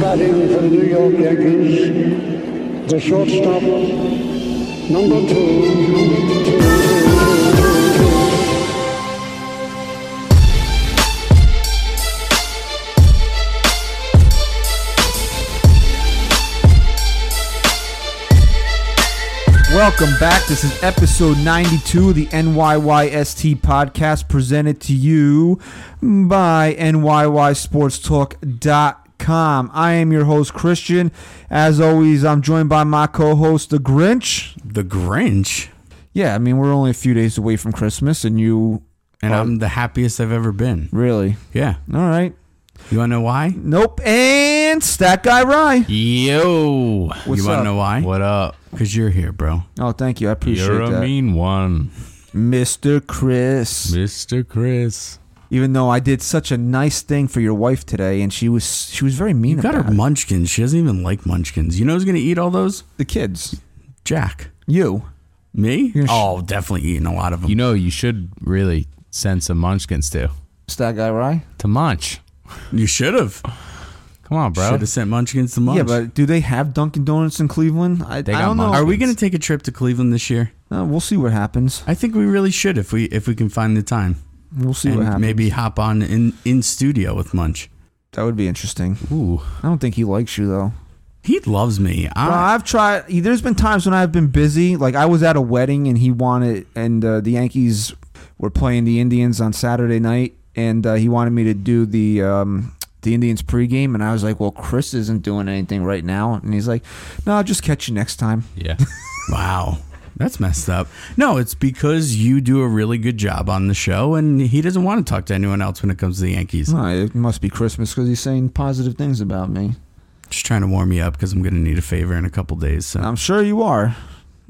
batting for the New York Yankees, the shortstop, number two. Welcome back. This is episode 92 of the NYYST podcast presented to you by NYYSportsTalk.com. I am your host, Christian. As always, I'm joined by my co host, The Grinch. The Grinch, Yeah, I mean, we're only a few days away from Christmas, and you and Oh. I'm the happiest I've ever been. really. Yeah. All right. You want to know why? Nope. And Stat Guy Rye. Yo, What's you want to know why? what up? Because you're here, bro. Oh, thank you. I appreciate it. You're a that. mean one, Mr. Chris. Mr. Chris. Even though I did such a nice thing for your wife today, and she was she was very mean You got her it. munchkins. She doesn't even like munchkins. You know who's going to eat all those? the kids. Jack. You. Me? You're sh- oh, definitely eating a lot of them. You know, you should really send some munchkins to Stat Guy Rye. to munch. You should have. Come on, bro. Should have sent munchkins to munch. Yeah, but do they have Dunkin' Donuts in Cleveland? I, They I don't know. Munch- Are we going to take a trip to Cleveland this year? Uh, we'll see what happens. I think we really should if we if we can find the time. We'll see what and happens. maybe hop on in in studio with Munch. that would be interesting. Ooh. I don't think he likes you though. He loves me. I, Bro, I've tried. There's been times when I've been busy. Like I was at a wedding and he wanted, and uh, the Yankees were playing the Indians on Saturday night, and uh, he wanted me to do the um, the Indians pregame, and I was like, "Well, Chris isn't doing anything right now," and he's like, "No, I'll just catch you next time." yeah. Wow. That's messed up. No, it's because you do a really good job on the show, and he doesn't want to talk to anyone else when it comes to the Yankees. No, it must be Christmas because he's saying positive things about me. Just trying to warm you up because I'm going to need a favor in a couple days. So. I'm sure you are.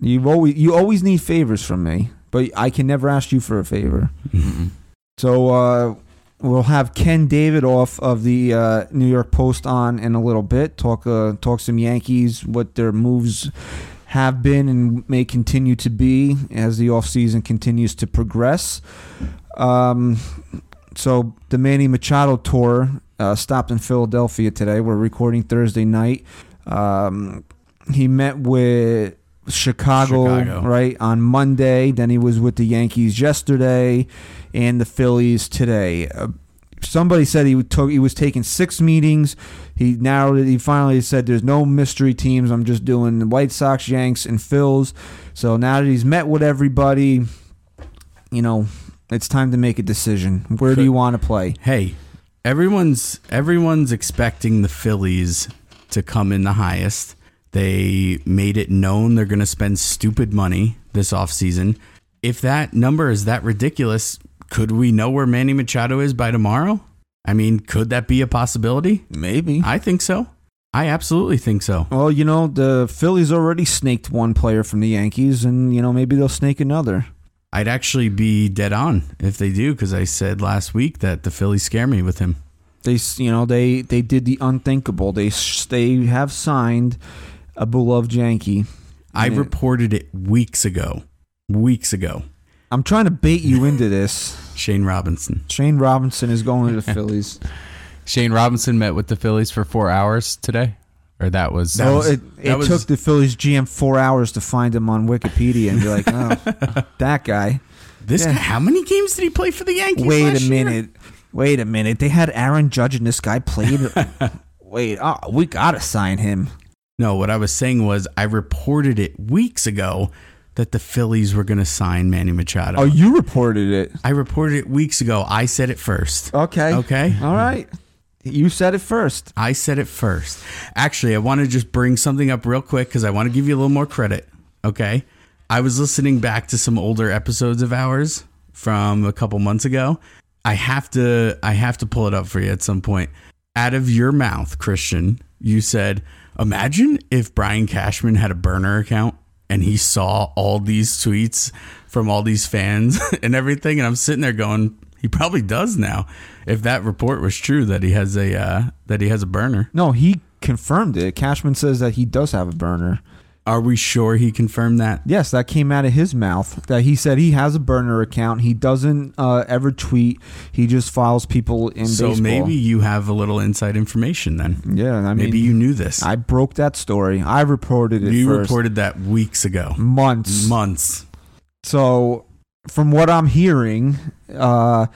You've always you always need favors from me, but I can never ask you for a favor. So uh, we'll have Ken Davidoff of the uh, New York Post on in a little bit. Talk uh, talk some Yankees, what their moves have been and may continue to be as the offseason continues to progress. Um, so the Manny Machado tour uh, stopped in Philadelphia today. We're recording Thursday night. Um, he met with Chicago, Chicago. right on Monday. Then he was with the Yankees yesterday, and the Phillies today. Uh, somebody said he took he was taking six meetings. He narrowed it. He finally said, "There's no mystery teams. I'm just doing the White Sox, Yanks, and Phils." So now that he's met with everybody, you know, it's time to make a decision. Where do you want to play? Hey, everyone's everyone's expecting the Phillies to come in the highest. They made it known they're going to spend stupid money this offseason. If that number is that ridiculous, could we know where Manny Machado is by tomorrow? I mean, could that be a possibility? Maybe. I think so. I absolutely think so. Well, you know, the Phillies already snaked one player from the Yankees, and you know maybe they'll snake another. I'd actually be dead on if they do because I said last week that the Phillies scare me with him. They, you know, they they did the unthinkable. They they have signed a beloved Yankee. I reported it weeks ago. Weeks ago. I'm trying to bait you into this. Shane Robinson. Shane Robinson is going to the Phillies. Shane Robinson met with the Phillies for four hours today, or that was That So was- it, it was- took the Phillies GM four hours to find him on Wikipedia and be like, oh, that guy. This Yeah. guy, how many games did he play for the Yankees? Wait a year? minute. Wait a minute. They had Aaron Judge and this guy played. Wait, oh, we gotta sign him. No, what I was saying was I reported it weeks ago that the Phillies were going to sign Manny Machado. Oh, you reported it. I reported it weeks ago. I said it first. Okay. Okay. All right. You said it first. I said it first. Actually, I want to just bring something up real quick because I want to give you a little more credit. Okay. I was listening back to some older episodes of ours from a couple months ago. I have to I have to pull it up for you at some point. Out of your mouth, Christian, you said, "Imagine if Brian Cashman had a burner account and he saw all these tweets from all these fans and everything." And I'm sitting there going, "He probably does now." If that report was true that he has a uh, that he has a burner. No, he confirmed it. Cashman says that he does have a burner. Are we sure he confirmed that? Yes, that came out of his mouth. That he said he has a burner account. He doesn't uh, ever tweet. He just follows people in So baseball. maybe you have a little inside information then. yeah. I mean, Maybe you knew this. I broke that story. I reported it you first. reported that weeks ago, months. months. So, from what I'm hearing, uh,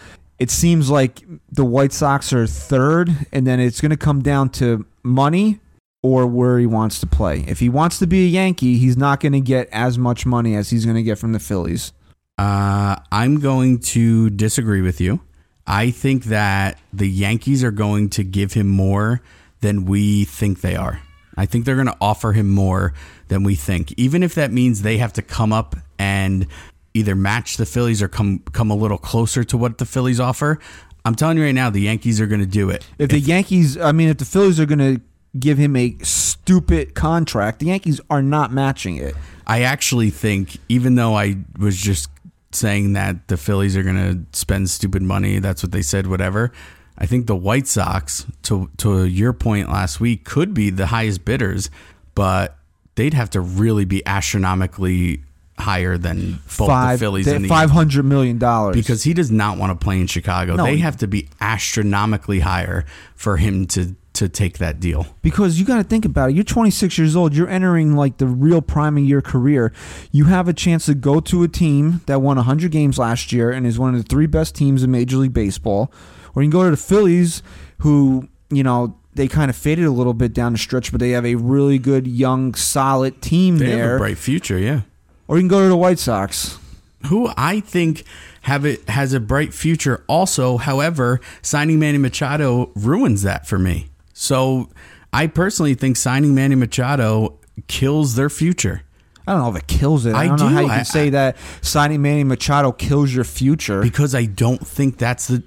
it seems like the White Sox are third, and then it's going to come down to money or where he wants to play. If he wants to be a Yankee, he's not going to get as much money as he's going to get from the Phillies. Uh, I'm going to disagree with you. I think that the Yankees are going to give him more than we think they are. I think they're going to offer him more than we think, even if that means they have to come up and either match the Phillies or come come a little closer to what the Phillies offer. I'm telling you right now, the Yankees are going to do it. If the Yankees, I mean, if the Phillies are going to give him a stupid contract, the Yankees are not matching it. I actually think, even though I was just saying that the Phillies are going to spend stupid money, that's what they said, whatever. I think the White Sox, to to your point last week, could be the highest bidders, but they'd have to really be astronomically higher than both Five, the Phillies and the five hundred million dollars because he does not want to play in Chicago. No, they he- have to be astronomically higher for him to to take that deal. because you got to think about it. You're 26 years old. You're entering like the real prime of your career. You have a chance to go to a team that won 100 games last year and is one of the three best teams in Major League Baseball, or you can go to the Phillies, who you know they kind of faded a little bit down the stretch, but they have a really good young, solid team They have there. a bright future, yeah. Or you can go to the White Sox. who I think have it has a bright future. Also, however, signing Manny Machado ruins that for me. So I personally think signing Manny Machado kills their future I don't know if it kills it. I, I don't know how you I- can say that signing Manny Machado kills your future. because I don't think that's the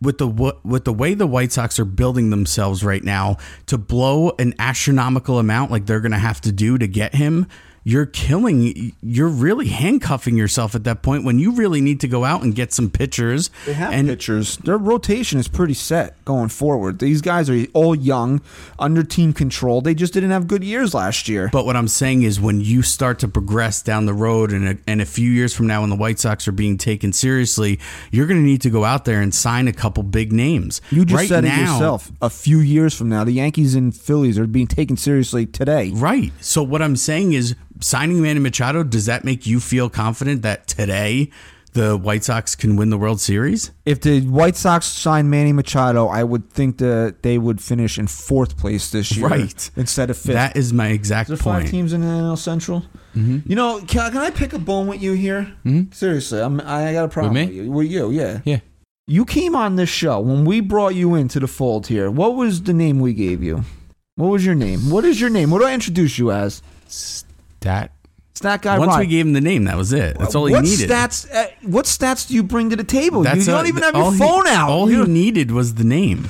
with the with the way the White Sox are building themselves right now to blow an astronomical amount like they're going to have to do to get him. You're killing. You're really handcuffing yourself at that point when you really need to go out and get some pitchers. They have and pitchers. Their rotation is pretty set going forward. These guys are all young, under team control. They just didn't have good years last year. But what I'm saying is, when you start to progress down the road, and a, and a few years from now, when the White Sox are being taken seriously, you're going to need to go out there and sign a couple big names. you just right said now, it yourself. A few years from now, the Yankees and Phillies are being taken seriously today. Right. So what I'm saying is, signing Manny Machado does that make you feel confident that today the White Sox can win the World Series? If the White Sox signed Manny Machado, I would think that they would finish in fourth place this year, Right. Instead of fifth. That is my exact Is there five teams in the NL Central? Mm-hmm. You know, can, can I pick a bone with you here? Mm-hmm. Seriously, I'm, I got a problem me? with, you. With you, yeah. Yeah. You came on this show when we brought you into the fold here. What was the name we gave you? What was your name? What is your name? What do I introduce you as? That It's that guy. Once Ryan. we gave him the name, that was it. That's all he what needed. stats? Uh, what stats do you bring to the table? That's you, a- don't even have your all he- phone out. All you, he needed was the name.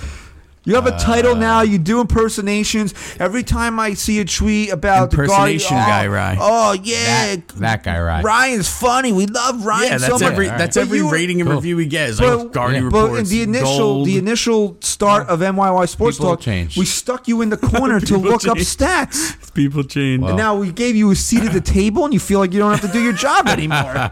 You have a title uh, now. You do impersonations. Every time I see a tweet about the Impersonation Guardian- guy, Rye. oh, Oh yeah, that, that guy, right? Ryan's funny. We love Ryan Yeah, so that's much. every All right. that's But every you- rating and Cool. review we get is like But- Guardian Yeah. But in reports. the initial gold. the initial start of NYY Sports People Talk, change. we stuck you in the corner to People look up change. stats. people change. Well, And now we gave you a seat at the table, and you feel like you don't have to do your job anymore.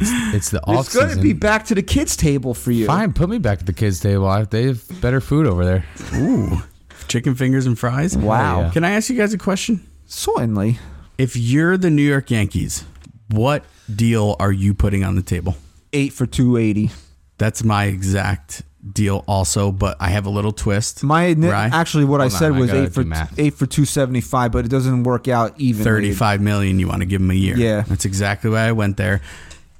It's the off it's going to be back to the kids' table for you. Fine, put me back at the kids' table. I, they have better food over there. Ooh, chicken fingers and fries. Wow. yeah. Can I ask you guys a question? Certainly. If you're the New York Yankees, what deal are you putting on the table? Eight for 280. That's my exact deal also, but I have a little twist. My Right. actually, what I Hold on, said I was gotta eight for math. eight for 275, but it doesn't work out even. 35 million you want to give him a year. Yeah. That's exactly why I went there.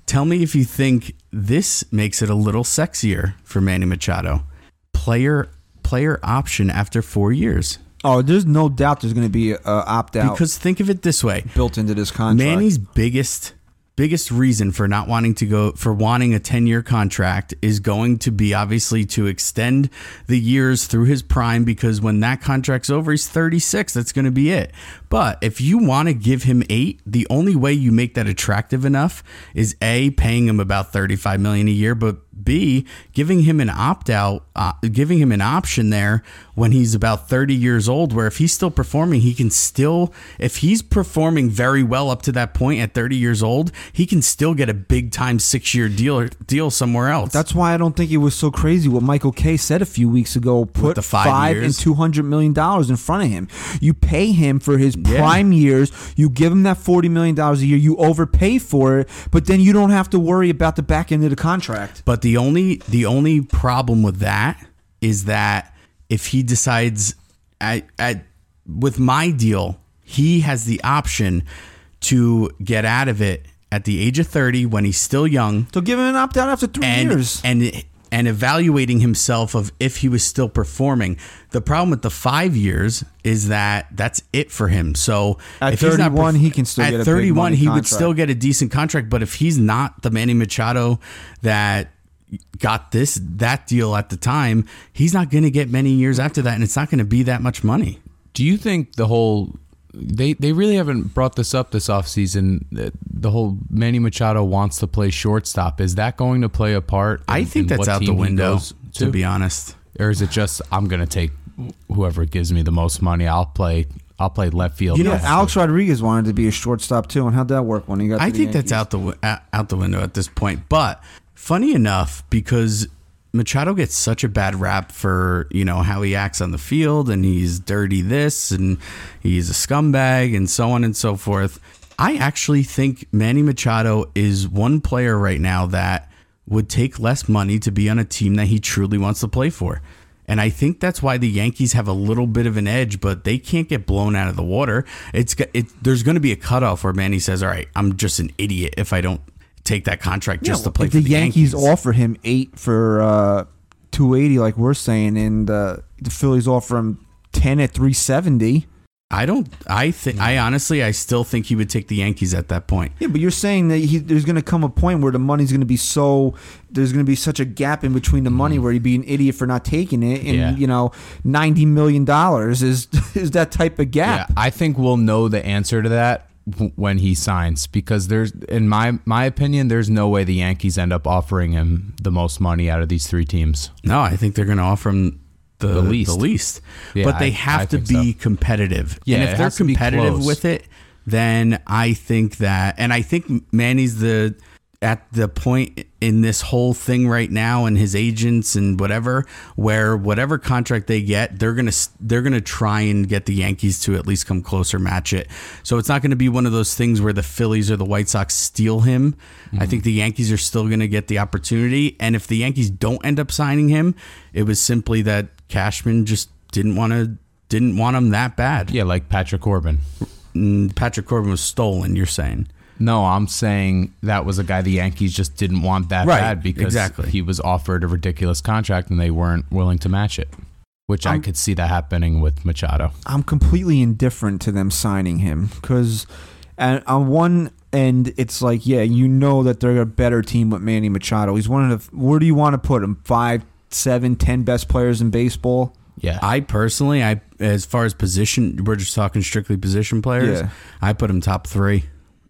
Tell me if you think this makes it a little sexier for Manny Machado. Player player option after 4 years. Oh, there's no doubt there's going to be a opt out Because think of it this way. built into this contract. Manny's biggest biggest reason for not wanting to go for wanting a 10-year contract is going to be obviously to extend the years through his prime because when that contract's over he's 36 that's going to be it. But if you want to give him 8, the only way you make that attractive enough is A paying him about 35 million a year but B, giving him an opt out, uh, giving him an option there when he's about 30 years old, where if he's still performing, he can still, if he's performing very well up to that point at 30 years old, he can still get a big time six year deal deal somewhere else. That's why I don't think it was so crazy what Michael Kay said a few weeks ago. Put the five five, and two hundred million dollars in front of him. You pay him for his Yeah. prime years. You give him that forty million dollars a year. You overpay for it, but then you don't have to worry about the back end of the contract. But the only the only problem with that is that if he decides at, at with my deal, he has the option to get out of it at the age of 30 when he's still young So give him an opt out after three and years. and and evaluating himself of if he was still performing. The problem with the 5 years is that that's it for him. So At if he's not 31, he can still at get a big 31 money he would still get a decent contract, but if he's not the Manny Machado that got this that deal at the time, he's not going to get many years after that and it's not going to be that much money. Do you think the whole they they really haven't brought this up this offseason the whole Manny Machado wants to play shortstop is that going to play a part I think in that's what out the window goes to be honest. or is it just I'm going to take whoever gives me the most money I'll play I'll play left field you know, next. Alex Rodriguez wanted to be a shortstop too, and how'd that work when he got? To I the think that's out the out out the window at this point. But funny enough, because Machado gets such a bad rap for you know how he acts on the field and he's dirty this and he's a scumbag and so on and so forth. I actually think Manny Machado is one player right now that would take less money to be on a team that he truly wants to play for. And I think that's why the Yankees have a little bit of an edge, but they can't get blown out of the water. It's it, there's going to be a cutoff where Manny says, "All right, I'm just an idiot if I don't take that contract just to play if for the, the, Yankees, Yankees." offer him eight for uh, two eighty, like we're saying, and uh, the Phillies offer him ten at three seventy. I don't. I think. I honestly, I still think he would take the Yankees at that point. Yeah, but you're saying that he, there's going to come a point where the money's going to be so there's going to be such a gap in between the money where he'd be an idiot for not taking it, and Yeah. you know, ninety million dollars is is that type of Yeah, gap. I think we'll know the answer to that w- when he signs because there's in my my opinion there's no way the Yankees end up offering him the most money out of these three teams. No, I think they're going to offer him the, The the least. least. Yeah, but they have I to be so. competitive. Yeah, and if they're has to be competitive with it, then I think that, and I think Manny's the at the point in this whole thing right now, and his agents and whatever, where whatever contract they get, they're gonna they're gonna try and get the Yankees to at least come closer, match it. So it's not going to be one of those things where the Phillies or the White Sox steal him. I think the Yankees are still going to get the opportunity, and if the Yankees don't end up signing him, it was simply that Cashman just didn't want to didn't want him that bad. Yeah, like Patrick Corbin. Mm, Patrick Corbin was stolen. You're saying No, I'm saying that was a guy the Yankees just didn't want that Right, bad because exactly. he was offered a ridiculous contract and they weren't willing to match it. Which I I'm- could see that happening with Machado. I'm completely indifferent to them signing him because, on one end, it's like, yeah, you know that they're a better team with Manny Machado. He's one of the. Where do you want to put him? Five, seven, ten best players in baseball. Yeah. I personally, I as far as position, we're just talking strictly position players. Yeah. I put him top three.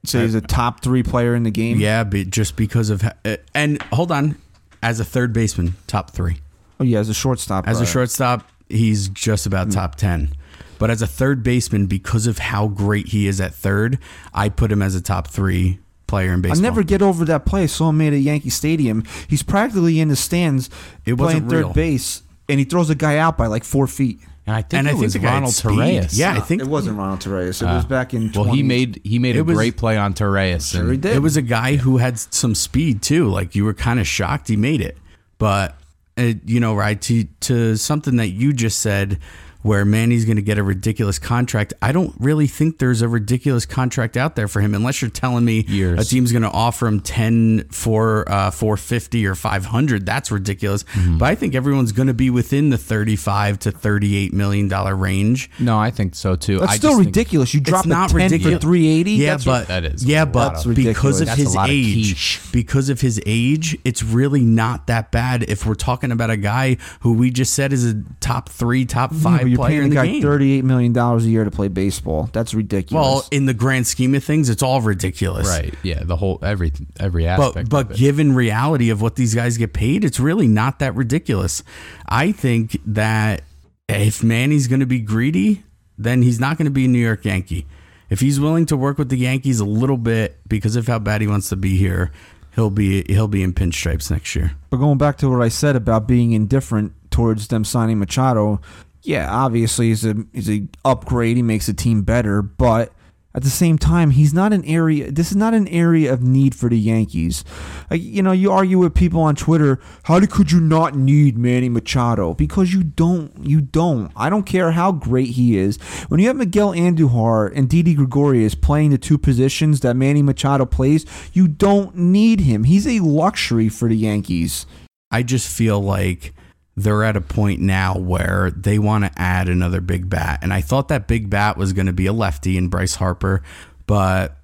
So he's a top three player in the game. Yeah, but just because of uh, and hold on, as a third baseman, top three. Oh yeah, as a shortstop. As a uh, shortstop, he's just about top 10. But as a third baseman, because of how great he is at third, I put him as a top three player in baseball. I never get over that play I saw him made at Yankee Stadium. He's practically in the stands It playing wasn't third real. base, and he throws a guy out by like four feet. And I think and it I think was the Ronald speed. Torreyes. Yeah, I think it wasn't Ronald Torreyes. It was back in. Well, he made he made a was- great play on Torreyes. Sure and he did. It was a guy who had some speed too. Like you were kind of shocked he made it, but uh, you know, right to to something that you just said, where Manny's going to get a ridiculous contract. I don't really think there's a ridiculous contract out there for him, unless you're telling me Years. a team's going to offer him ten for uh, four fifty or five hundred. That's ridiculous. Mm-hmm. But I think everyone's going to be within the thirty five to thirty eight million dollar range. No, I think so too. That's I still just ridiculous. You drop it's not a ten ridiculous. for three eighty. Yeah, That's but That is yeah, but because of That's his of age, quiche. because of his age, it's really not that bad. If we're talking about a guy who we just said is a top three, top Yeah, five but you're you're player paying in the the guy game. thirty-eight million dollars a year to play baseball. That's ridiculous. Well, in the grand scheme of things, it's all ridiculous. Right. Yeah. The whole every every But aspect. but of it. given reality of what these guys get paid, it's really not that ridiculous. I think that if Manny's going to be greedy, then he's not going to be a New York Yankee. If he's willing to work with the Yankees a little bit because of how bad he wants to be here, he'll be he'll be in pinstripes next year. But going back to what I said about being indifferent towards them signing Machado, yeah, obviously he's a he's a upgrade. He makes the team better, but at the same time, he's not an area. This is not an area of need for the Yankees. Like, you know, you argue with people on Twitter. How could you not need Manny Machado? Because you don't. You don't. I don't care how great he is. When you have Miguel Andujar and Didi Gregorius playing the two positions that Manny Machado plays, you don't need him. He's a luxury for the Yankees. I just feel like they're at a point now where they want to add another big bat. And I thought that big bat was going to be a lefty in Bryce Harper, but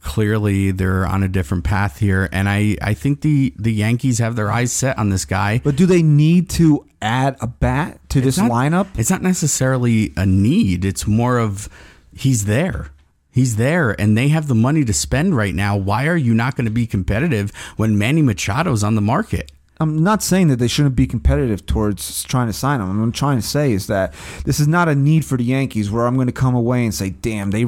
clearly they're on a different path here. And I, I think the, the Yankees have their eyes set on this guy. But do they need to add a bat to this not- lineup? It's not necessarily a need. It's more of he's there. He's there and they have the money to spend right now. Why are you not going to be competitive when Manny Machado's on the market? I'm not saying that they shouldn't be competitive towards trying to sign him. What I'm trying to say is that this is not a need for the Yankees where I'm going to come away and say, "Damn, they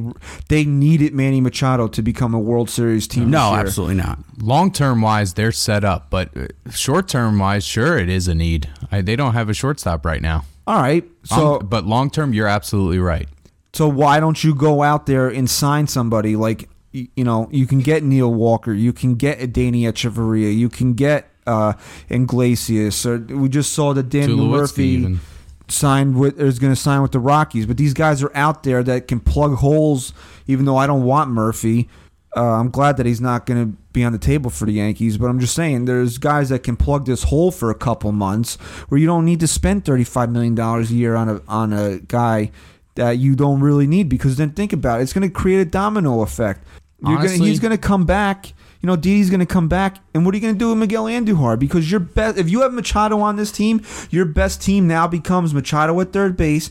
they needed Manny Machado to become a World Series team." No, absolutely not. long term wise, they're set up, but short term wise, sure, it is a need. I, they don't have a shortstop right now. All right, so Um, but long term, you're absolutely right. So why don't you go out there and sign somebody like you know you can get Neil Walker, you can get Adeiny Hechavarria, you can get uh, Iglesias, or we just saw that Daniel Tulowitzki Murphy even. signed with is going to sign with the Rockies. But these guys are out there that can plug holes. Even though I don't want Murphy, uh, I'm glad that he's not going to be on the table for the Yankees. But I'm just saying, there's guys that can plug this hole for a couple months where you don't need to spend 35 million dollars a year on a on a guy that you don't really need. Because then think about it, it's going to create a domino effect. You're gonna, he's going to come back. You know, Didi's going to come back, and what are you going to do with Miguel Andujar? Because your best, if you have Machado on this team, your best team now becomes Machado at third base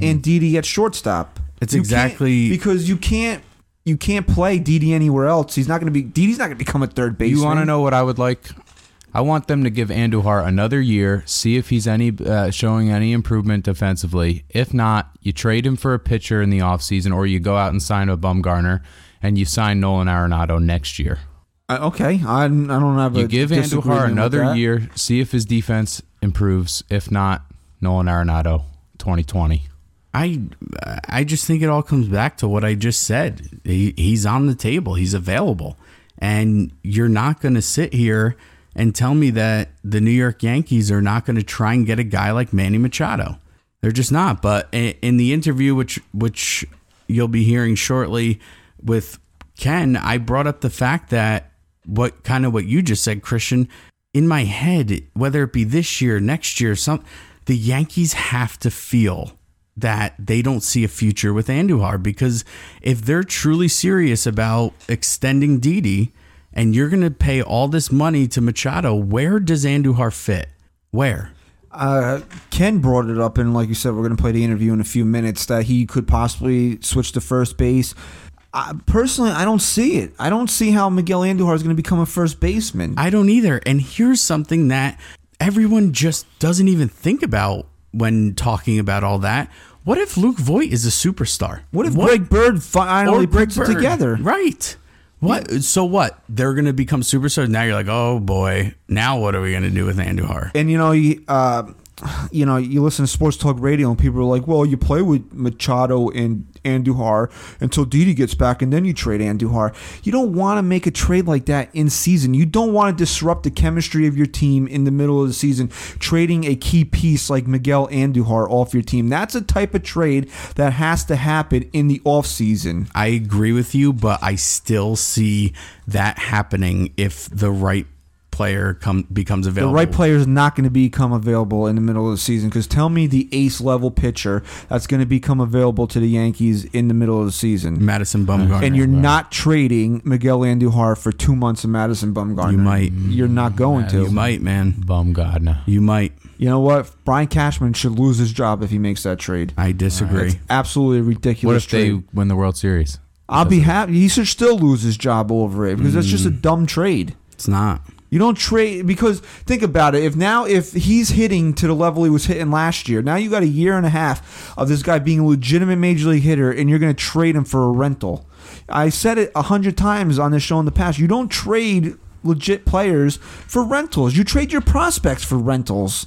and Didi at shortstop. Mm-hmm. It's You exactly- because you can't you can't play Didi anywhere else. He's not going to be Didi's not going to become a third baseman. You want to know what I would like? I want them to give Andujar another year, see if he's any uh, showing any improvement defensively. If not, you trade him for a pitcher in the offseason or you go out and sign a Bumgarner and you sign Nolan Arenado next year. Uh, okay, I, I don't have a You give disagreement Andujar another year, see if his defense improves. If not, Nolan Arenado 2020. I I just think it all comes back to what I just said. He, he's on the table. He's available, and you're not going to sit here and tell me that the New York Yankees are not going to try and get a guy like Manny Machado. They're just not. But in the interview, which which you'll be hearing shortly with Ken, I brought up the fact that what kind of what you just said, Christian. In my head, whether it be this year, next year, some the Yankees have to feel that they don't see a future with Andujar because if they're truly serious about extending Didi and you're going to pay all this money to Machado, where does Andujar fit? Where? Uh, Ken brought it up, and like you said, we're going to play the interview in a few minutes. That he could possibly switch to first base. I, personally, I don't see it. I don't see how Miguel Andujar is going to become a first baseman. I don't either. And here's something that everyone just doesn't even think about when talking about all that. What if Luke Voit is a superstar? what if Greg Bird finally puts it together? Right. What? So what? They're going to become superstars. Now you're like, oh boy. Now what are we going to do with Andujar? And you know, you, uh, you know, you listen to sports talk radio, and people are like, "Well, you play with Machado and Andujar until Didi gets back, and then you trade Andujar." You don't want to make a trade like that in season. You don't want to disrupt the chemistry of your team in the middle of the season, trading a key piece like Miguel Andujar off your team. That's a type of trade that has to happen in the off season. I agree with you, but I still see that happening if the right player come becomes available. The right player is not going to become available in the middle of the season because tell me the ace level pitcher that's going to become available to the Yankees in the middle of the season. Madison Bumgarner. And you're not trading Miguel Andujar for two months of Madison Bumgarner. You might. You're not going to. you might, man. Bumgarner. You might. You know what? Brian Cashman should lose his job if he makes that trade. I disagree. Absolutely ridiculous. What if they win the World Series? I'll be happy. He should still lose his job over it because that's just a mm. dumb trade. It's not. You don't trade because think about it. If now if he's hitting to the level he was hitting last year, now you got a year and a half of this guy being a legitimate major league hitter, and you're going to trade him for a rental. I said it a hundred times on this show in the past. You don't trade legit players for rentals. You trade your prospects for rentals.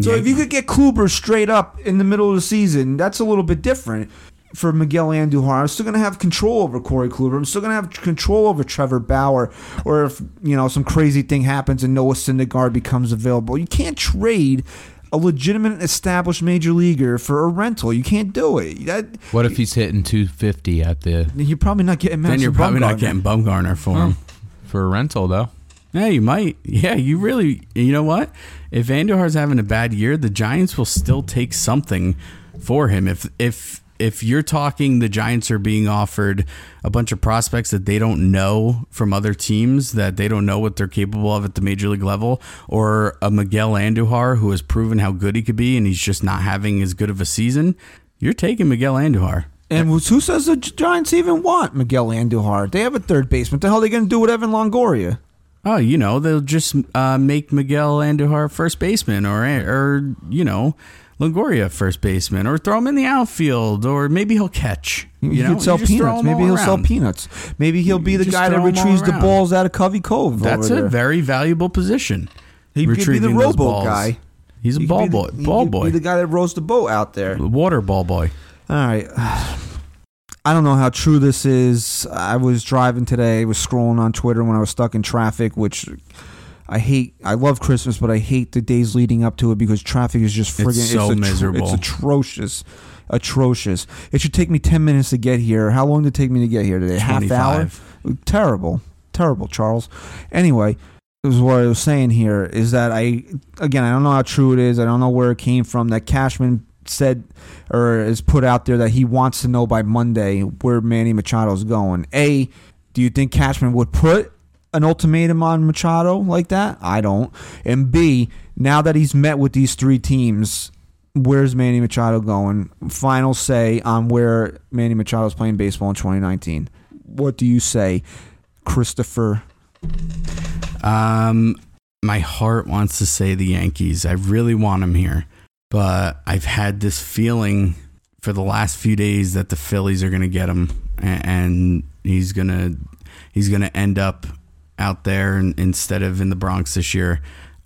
So Yeah. if you could get Kluber straight up in the middle of the season, that's a little bit different for Miguel Andujar. I'm still going to have control over Corey Kluber. I'm still going to have control over Trevor Bauer. Or if you know some crazy thing happens and Noah Syndergaard becomes available, you can't trade a legitimate established major leaguer for a rental. You can't do it. That What if he's hitting 250 at the you're probably not getting. then you're probably not Bumgarner. getting Bumgarner for him. Oh. for a rental though? Yeah, you might. Yeah, you really. You know what? If Andujar's having a bad year, the Giants will still take something for him. If if if you're talking, the Giants are being offered a bunch of prospects that they don't know from other teams that they don't know what they're capable of at the major league level, or a Miguel Andujar who has proven how good he could be, and he's just not having as good of a season. You're taking Miguel Andujar. And who says the Giants even want Miguel Andujar? They have a third baseman. What the hell are they going to do with Evan Longoria? Oh, you know, they'll just uh, make Miguel Andujar first baseman, or or you know, Longoria first baseman, or throw him in the outfield, or maybe he'll catch. You he know, could sell You peanuts. Maybe he'll sell peanuts. Maybe he'll be the guy that throw 'em all retrieves the balls out of Covey Cove. That's a there. very valuable position. He could be the rowboat guy. He's a He ball the- boy. he Ball boy. Be the guy that rows the boat out there. Water ball boy. All right. I don't know how true this is. I was driving today, I was scrolling on Twitter when I was stuck in traffic, which I hate. I love Christmas, but I hate the days leading up to it because traffic is just It's friggin' so atro- miserable. It's atrocious. Atrocious. It should take me 10 minutes to get here. How long did it take me to get here today? Half hour? Terrible. Terrible, Charles. Anyway, this is what I was saying here is that I, again, I don't know how true it is. I don't know where it came from. That Cashman said or is put out there that he wants to know by Monday where Manny Machado's going. A, do you think Cashman would put an ultimatum on Machado like that? I don't. And B, now that he's met with these three teams, where's Manny Machado going? Final say on where Manny Machado's playing baseball in 2019. What do you say, Christopher? Um, my heart wants to say the Yankees. I really want him here, but I've had this feeling for the last few days that the Phillies are going to get him, and he's gonna he's gonna end up out there in- instead of in the Bronx this year.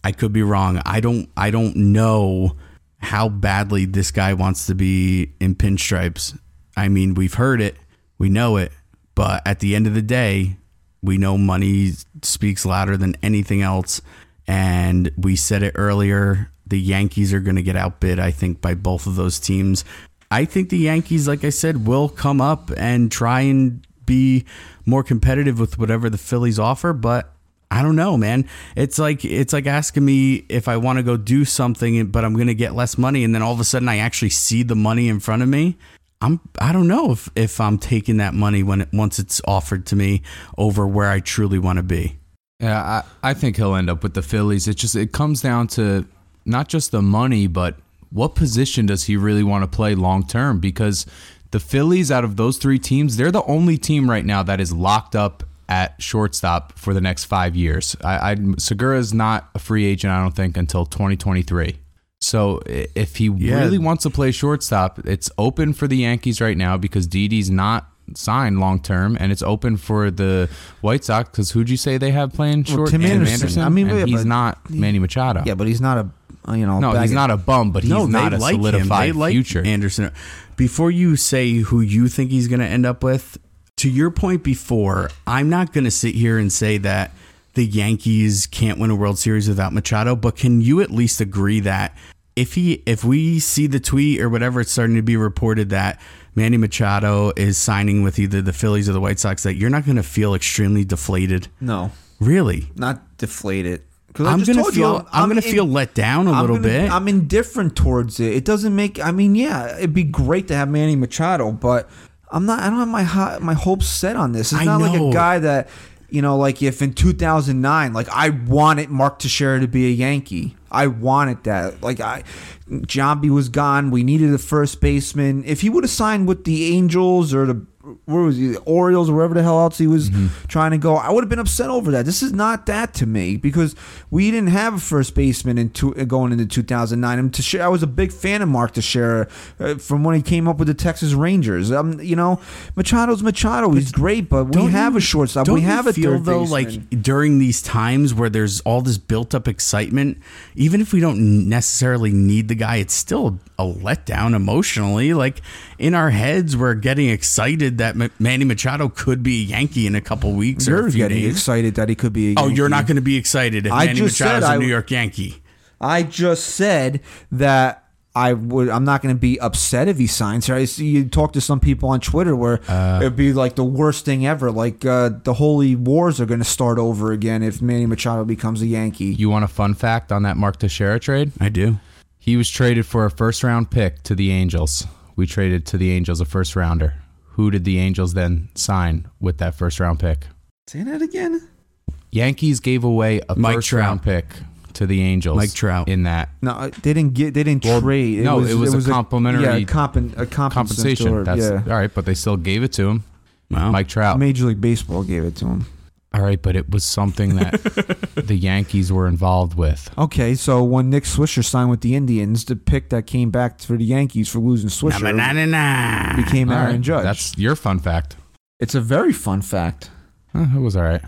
I could be wrong. I don't I don't know how badly this guy wants to be in pinstripes. I mean, we've heard it, we know it, but at the end of the day, we know money speaks louder than anything else. And we said it earlier the Yankees are going to get outbid, I think, by both of those teams. I think the Yankees, like I said, will come up and try and be more competitive with whatever the Phillies offer, but I don't know, man. It's like it's like asking me if I want to go do something, but I'm going to get less money, and then all of a sudden I actually see the money in front of me. I'm I don't know if if I'm taking that money when it once it's offered to me over where I truly want to be. Yeah, I, I think he'll end up with the Phillies. It just it comes down to not just the money, but what position does he really want to play long term? Because the Phillies, out of those three teams, they're the only team right now that is locked up at shortstop for the next five years. I, I Segura is not a free agent, I don't think, until 2023. So if he Yeah. really wants to play shortstop, it's open for the Yankees right now because Didi's not signed long term, and it's open for the White Sox because who'd you say they have playing Well, short? Tim Anderson. I mean, yeah, he's not Manny Machado. Yeah, but he's not a you know. no, he's not a bum, but he's no, not a like him. solidified They like future. Anderson. Before you say who you think he's going to end up with, to your point before, I'm not going to sit here and say that the Yankees can't win a World Series without Machado, but can you at least agree that if he if we see the tweet or whatever it's starting to be reported that Manny Machado is signing with either the Phillies or the White Sox that you're not going to feel extremely deflated? no, Really? not deflated. I'm just gonna told you, feel. I'm, gonna in- feel let down a I'm little gonna- bit. I'm indifferent towards it. It doesn't make. I mean, yeah, it'd be great to have Manny Machado, but I'm not. I don't have my hi- my hopes set on this. It's I not like know. a guy that you know, like if in 2009, like I wanted Mark Teixeira to be a Yankee. I wanted that. Like I, Giambi was gone. We needed a first baseman. If he would have signed with the Angels or the where was he, the Orioles or wherever the hell else he was Mm-hmm. trying to go, I would have been upset over that. This is not that to me because we didn't have a first baseman in two, going into 2009. And Teixeira, I was a big fan of Mark Teixeira uh, from when he came up with the Texas Rangers. Um, you know, Machado's Machado. He's great, but we have you- a shortstop. We have a feel third though baseman. like during these times where there's all this built up excitement, even if we don't necessarily need the guy, it's still a letdown emotionally. Like in our heads, we're getting excited that M- Manny Machado could be a Yankee in a couple weeks or You're a few getting days. excited that he could be. A Oh, you're not going to be excited if I Manny just Machado's said a I- New York Yankee. I just said that I would. I'm not going to be upset if he signs here. I see you talk to some people on Twitter where Uh. it'd be like the worst thing ever. Like uh, the holy wars are going to start over again if Manny Machado becomes a Yankee. You want a fun fact on that Mark Teixeira trade? I do. He was traded for a first round pick to the Angels. We traded to the Angels a first rounder. Who did the Angels then sign with that first round pick? Say that again. Yankees gave away a Mike first Trout. round pick to the Angels. Mike Trout. in that No, uh, they didn't get. They didn't Well, trade. no, it was a complimentary yeah, compen, a compensation. compensation. That's yeah. all right, but they still gave it to him. Wow. Mike Trout. Major League Baseball gave it to him. All right, but it was something that the Yankees were involved with. Okay, so when Nick Swisher signed with the Indians, the pick that came back for the Yankees for losing Swisher Na, na, na, na. became All Aaron right, Judge. That's your fun fact. it's a very fun fact. Huh, it was all right.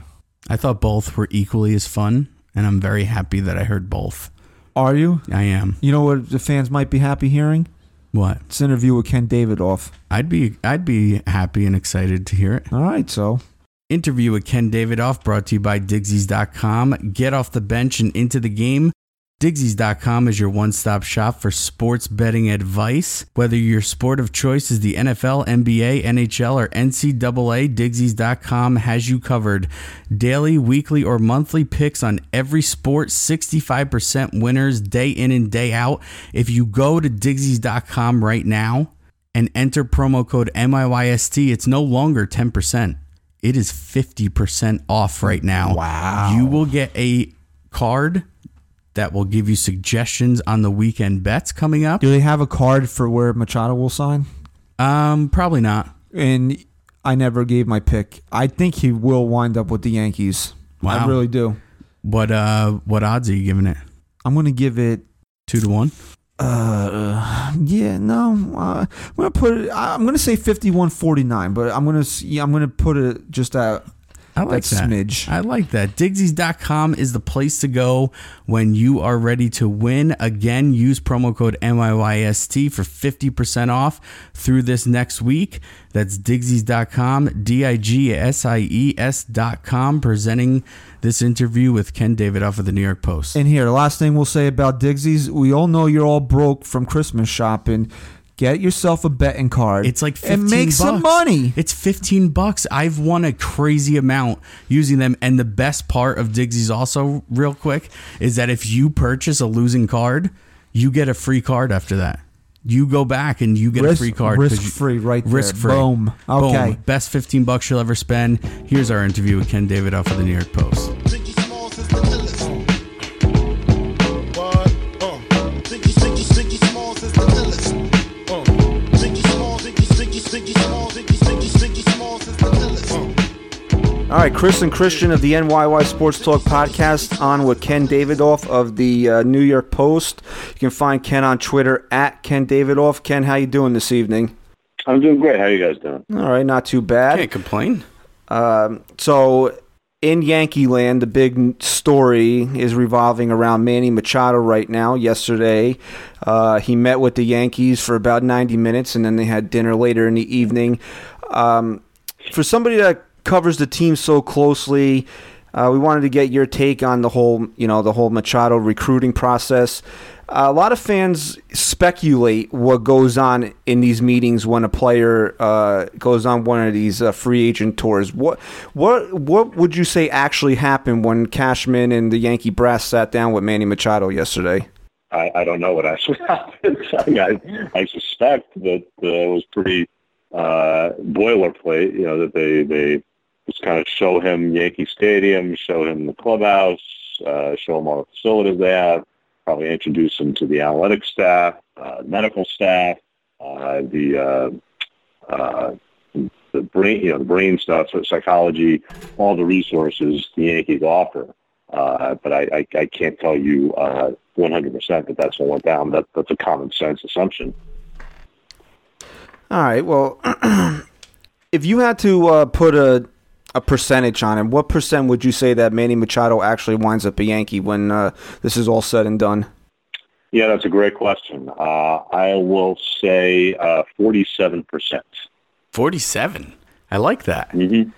I thought both were equally as fun, and I'm very happy that I heard both. Are you? I am. You know what the fans might be happy hearing? What? This interview with Ken Davidoff. I'd be I'd be happy and excited to hear it. All right, so Interview with Ken Davidoff brought to you by Digsies.com. Get off the bench and into the game. Digsies.com is your one stop shop for sports betting advice. Whether your sport of choice is the NFL, NBA, NHL, or NCAA, Digsies.com has you covered. Daily, weekly, or monthly picks on every sport, 65% winners day in and day out. If you go to Digsies.com right now and enter promo code MIYST, it's no longer 10%. It is 50% off right now. Wow. You will get a card that will give you suggestions on the weekend bets coming up. do they have a card for where Machado will sign? Um, probably not. And I never gave my pick. I think he will wind up with the Yankees. Wow. I really do. What uh what odds are you giving it? I'm gonna give it. Two to one? Uh, yeah, no. Uh, I'm gonna put it. I'm gonna say 51-49, but I'm gonna. Yeah, I'm gonna put it just at I like that that. smidge. I like that. Digsies.com is the place to go when you are ready to win. Again, use promo code MIYST for 50% off through this next week. That's Digsies.com, D I G S I E S.com, presenting this interview with Ken Davidoff of the New York Post. And here, the last thing we'll say about Digsies, we all know you're all broke from Christmas shopping. Get yourself a betting card. It's like 15 and make some money. It's 15 bucks. I've won a crazy amount using them. And the best part of Digsy's also, real quick, is that if you purchase a losing card, you get a free card after that. You go back and you get a free card. risk you- free right there. Risk free. Boom. Okay. Best 15 bucks you'll ever spend. Here's our interview with Ken Davidoff of the New York Post. All right, Chris and Christian of the NYY Sports Talk podcast on with Ken Davidoff of the uh, New York Post. You can find Ken on Twitter at Ken Davidoff. Ken, how you doing this evening? I'm doing great. How you guys doing? All right, not too bad. Can't complain. Um, so in Yankee land, the big story is revolving around Manny Machado right now. Yesterday, uh, he met with the Yankees for about 90 minutes, and then they had dinner later in the evening. Um, for somebody that covers the team so closely, uh, we wanted to get your take on the whole, you know, the whole Machado recruiting process. a lot of fans speculate what goes on in these meetings when a player uh, goes on one of these uh, free agent tours. What what what would you say actually happened when Cashman and the Yankee brass sat down with Manny Machado yesterday? I, I don't know what actually happened. I, I, I suspect that uh, it was pretty uh, boilerplate. You know that they they just kind of show him Yankee Stadium, show him the clubhouse, uh, show him all the facilities they have, probably introduce him to the athletic staff, uh, medical staff, uh, the uh, uh, the brain, you know, the brain stuff, so psychology, all the resources the Yankees offer. Uh, but I, I, I can't tell you uh, 100% that that's what went down. That, that's a common sense assumption. All right. Well, if you had to uh, put a a percentage on it, what percent would you say that Manny Machado actually winds up a Yankee when uh, this is all said and done? Yeah, that's a great question. Uh, I will say uh, 47%. 47. I like that. Mm-hmm.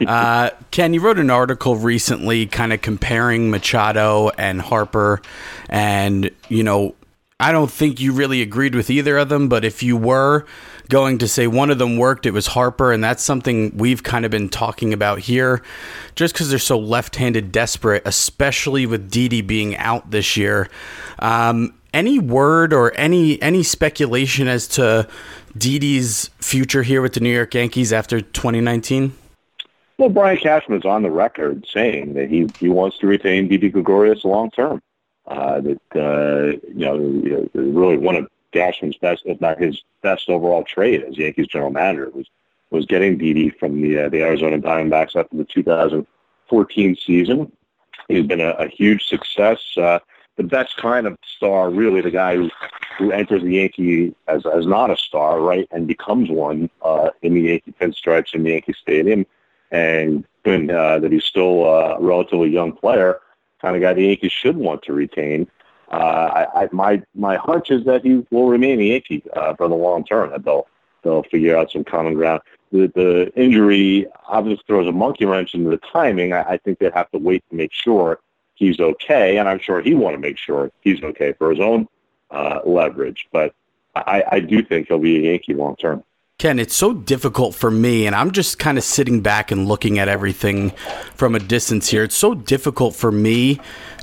uh, Ken, you wrote an article recently kind of comparing Machado and Harper. And, you know, I don't think you really agreed with either of them, but if you were going to say one of them worked, it was Harper. And that's something we've kind of been talking about here just because they're so left handed desperate, especially with Didi being out this year. Um, any word or any any speculation as to Didi's future here with the New York Yankees after 2019? Well, Brian Cashman's on the record saying that he, he wants to retain Didi Gregorius long term. Uh, that uh, you know, really one of Cashman's best, if not his best overall trade as Yankees general manager was was getting Didi from the uh, the Arizona Diamondbacks after the 2014 season. He's been a, a huge success. Uh, the best kind of star, really, the guy who, who enters the Yankee as, as not a star, right, and becomes one uh, in the Yankee pinstripes in the Yankee Stadium, and uh, that he's still a relatively young player, kind of guy the Yankees should want to retain. Uh, I, I, my my hunch is that he will remain a Yankee uh, for the long term. That they'll they'll figure out some common ground. The, the injury obviously throws a monkey wrench into the timing. I, I think they have to wait to make sure he's okay, and I'm sure he want to make sure he's okay for his own uh, leverage. But I, I do think he'll be a Yankee long term. Ken, it's so difficult for me, and I'm just kind of sitting back and looking at everything from a distance here. It's so difficult for me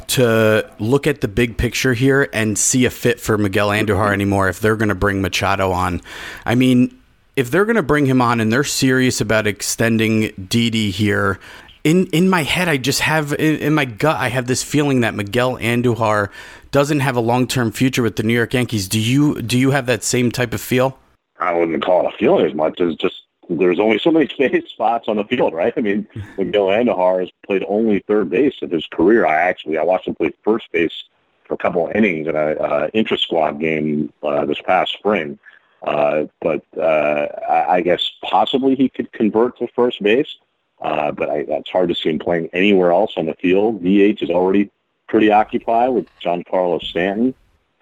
to look at the big picture here and see a fit for Miguel Andujar anymore if they're going to bring Machado on. I mean, if they're going to bring him on and they're serious about extending Didi here, in in my head, I just have in, in, my gut, I have this feeling that Miguel Andujar doesn't have a long term future with the New York Yankees. Do you do you have that same type of feel? I wouldn't call it a feeling as much as just there's only so many space spots on the field, right? I mean, Miguel Andujar has played only third base in his career. I actually I watched him play first base for a couple of innings in a uh, intra squad game uh, this past spring. Uh, but uh, I, guess possibly he could convert to first base. Uh, but I, it's hard to see him playing anywhere else on the field. DH is already pretty occupied with Giancarlo Stanton,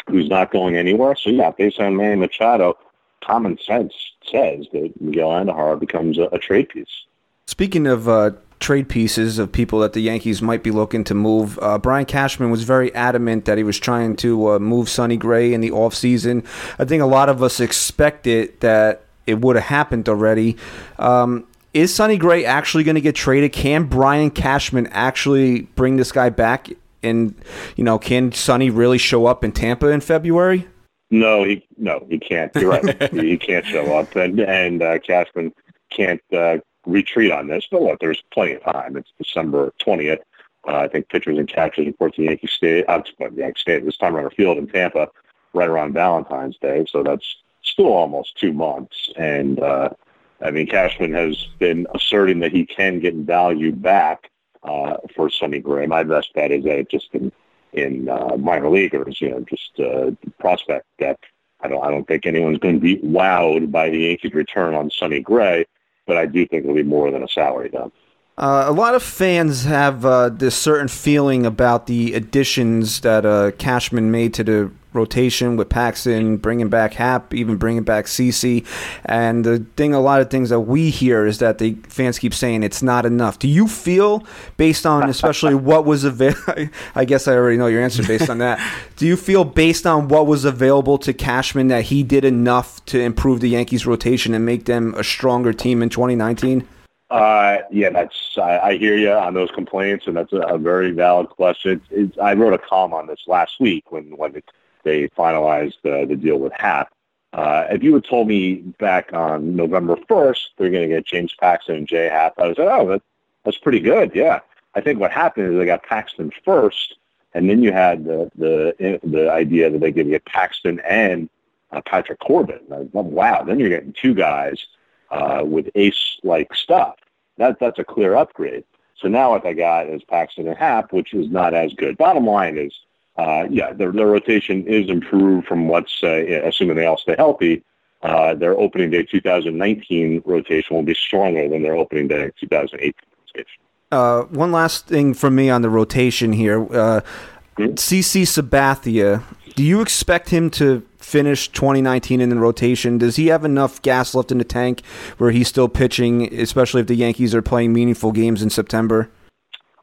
who's not going anywhere. So yeah, based on Manny Machado, common sense says that Miguel Andujar becomes a, a trade piece. Speaking of uh, trade pieces of people that the Yankees might be looking to move, uh, Brian Cashman was very adamant that he was trying to uh, move Sonny Gray in the offseason. I think a lot of us expected that it would have happened already. Um, is Sonny Gray actually going to get traded? Can Brian Cashman actually bring this guy back? And you know, can Sonny really show up in Tampa in February? No, he no, he can't. You're right. he can't show up, and and uh, Cashman can't uh, retreat on this. But look, there's plenty of time. It's December twentieth. Uh, I think pitchers and catchers report to Yankee State, uh, Yankee State this time around field in Tampa, right around Valentine's Day. So that's still almost two months, and uh, I mean, Cashman has been asserting that he can get value back uh, for Sonny Gray. My best bet is that it just in in uh, minor leaguers, you know, just uh, prospect depth. I don't I don't think anyone's going to be wowed by the Yankees' return on Sonny Gray, but I do think it'll be more than a salary dump. Uh, a lot of fans have uh, this certain feeling about the additions that uh, Cashman made to the rotation with Paxton, bringing back Happ, even bringing back CC. And the thing, a lot of things that we hear is that the fans keep saying it's not enough. Do you feel, based on especially what was available, I guess I already know your answer based on that. Do you feel, based on what was available to Cashman, that he did enough to improve the Yankees' rotation and make them a stronger team in 2019? Uh, yeah, that's I, I hear you on those complaints, and that's a, a very valid question. It's, I wrote a column on this last week when when they finalized uh, the deal with Happ. Uh, if you had told me back on November 1st they're going to get James Paxton and Jay Happ, I was like, oh, that, that's pretty good. Yeah. I think what happened is they got Paxton first, and then you had the the the idea that they could get Paxton and uh, Patrick Corbin. Like, wow, then you're getting two guys uh, with ace-like stuff. That that's a clear upgrade. So now what they got is Paxton and Happ, which is not as good. Bottom line is uh, yeah, their, their rotation is improved from what's, uh, assuming they all stay healthy, uh, their opening day 2019 rotation will be stronger than their opening day 2018 rotation. Uh, one last thing from me on the rotation here. Uh, Hmm? CC Sabathia, do you expect him to finish 2019 in the rotation? Does he have enough gas left in the tank where he's still pitching, especially if the Yankees are playing meaningful games in September?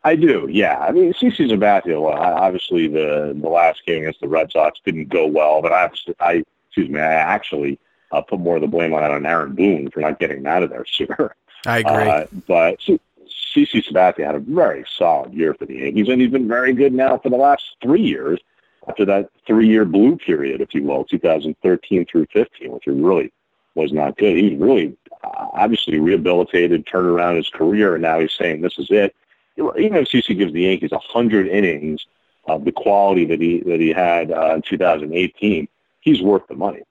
I do, yeah. I mean, CC Sabathia, well, obviously the the last game against the Red Sox didn't go well, but I, I excuse me, I actually uh, put more of the blame on that on Aaron Boone for not getting him out of there sooner. I agree. Uh, but CC Sabathia had a very solid year for the Yankees, and he's been very good now for the last three years after that three-year blue period, if you will, 2013 through 15, which really was not good. He really uh, obviously rehabilitated, turned around his career, and now he's saying this is it. Even if CC gives the Yankees 100 innings of the quality that he that he had uh, in 2018, he's worth the money.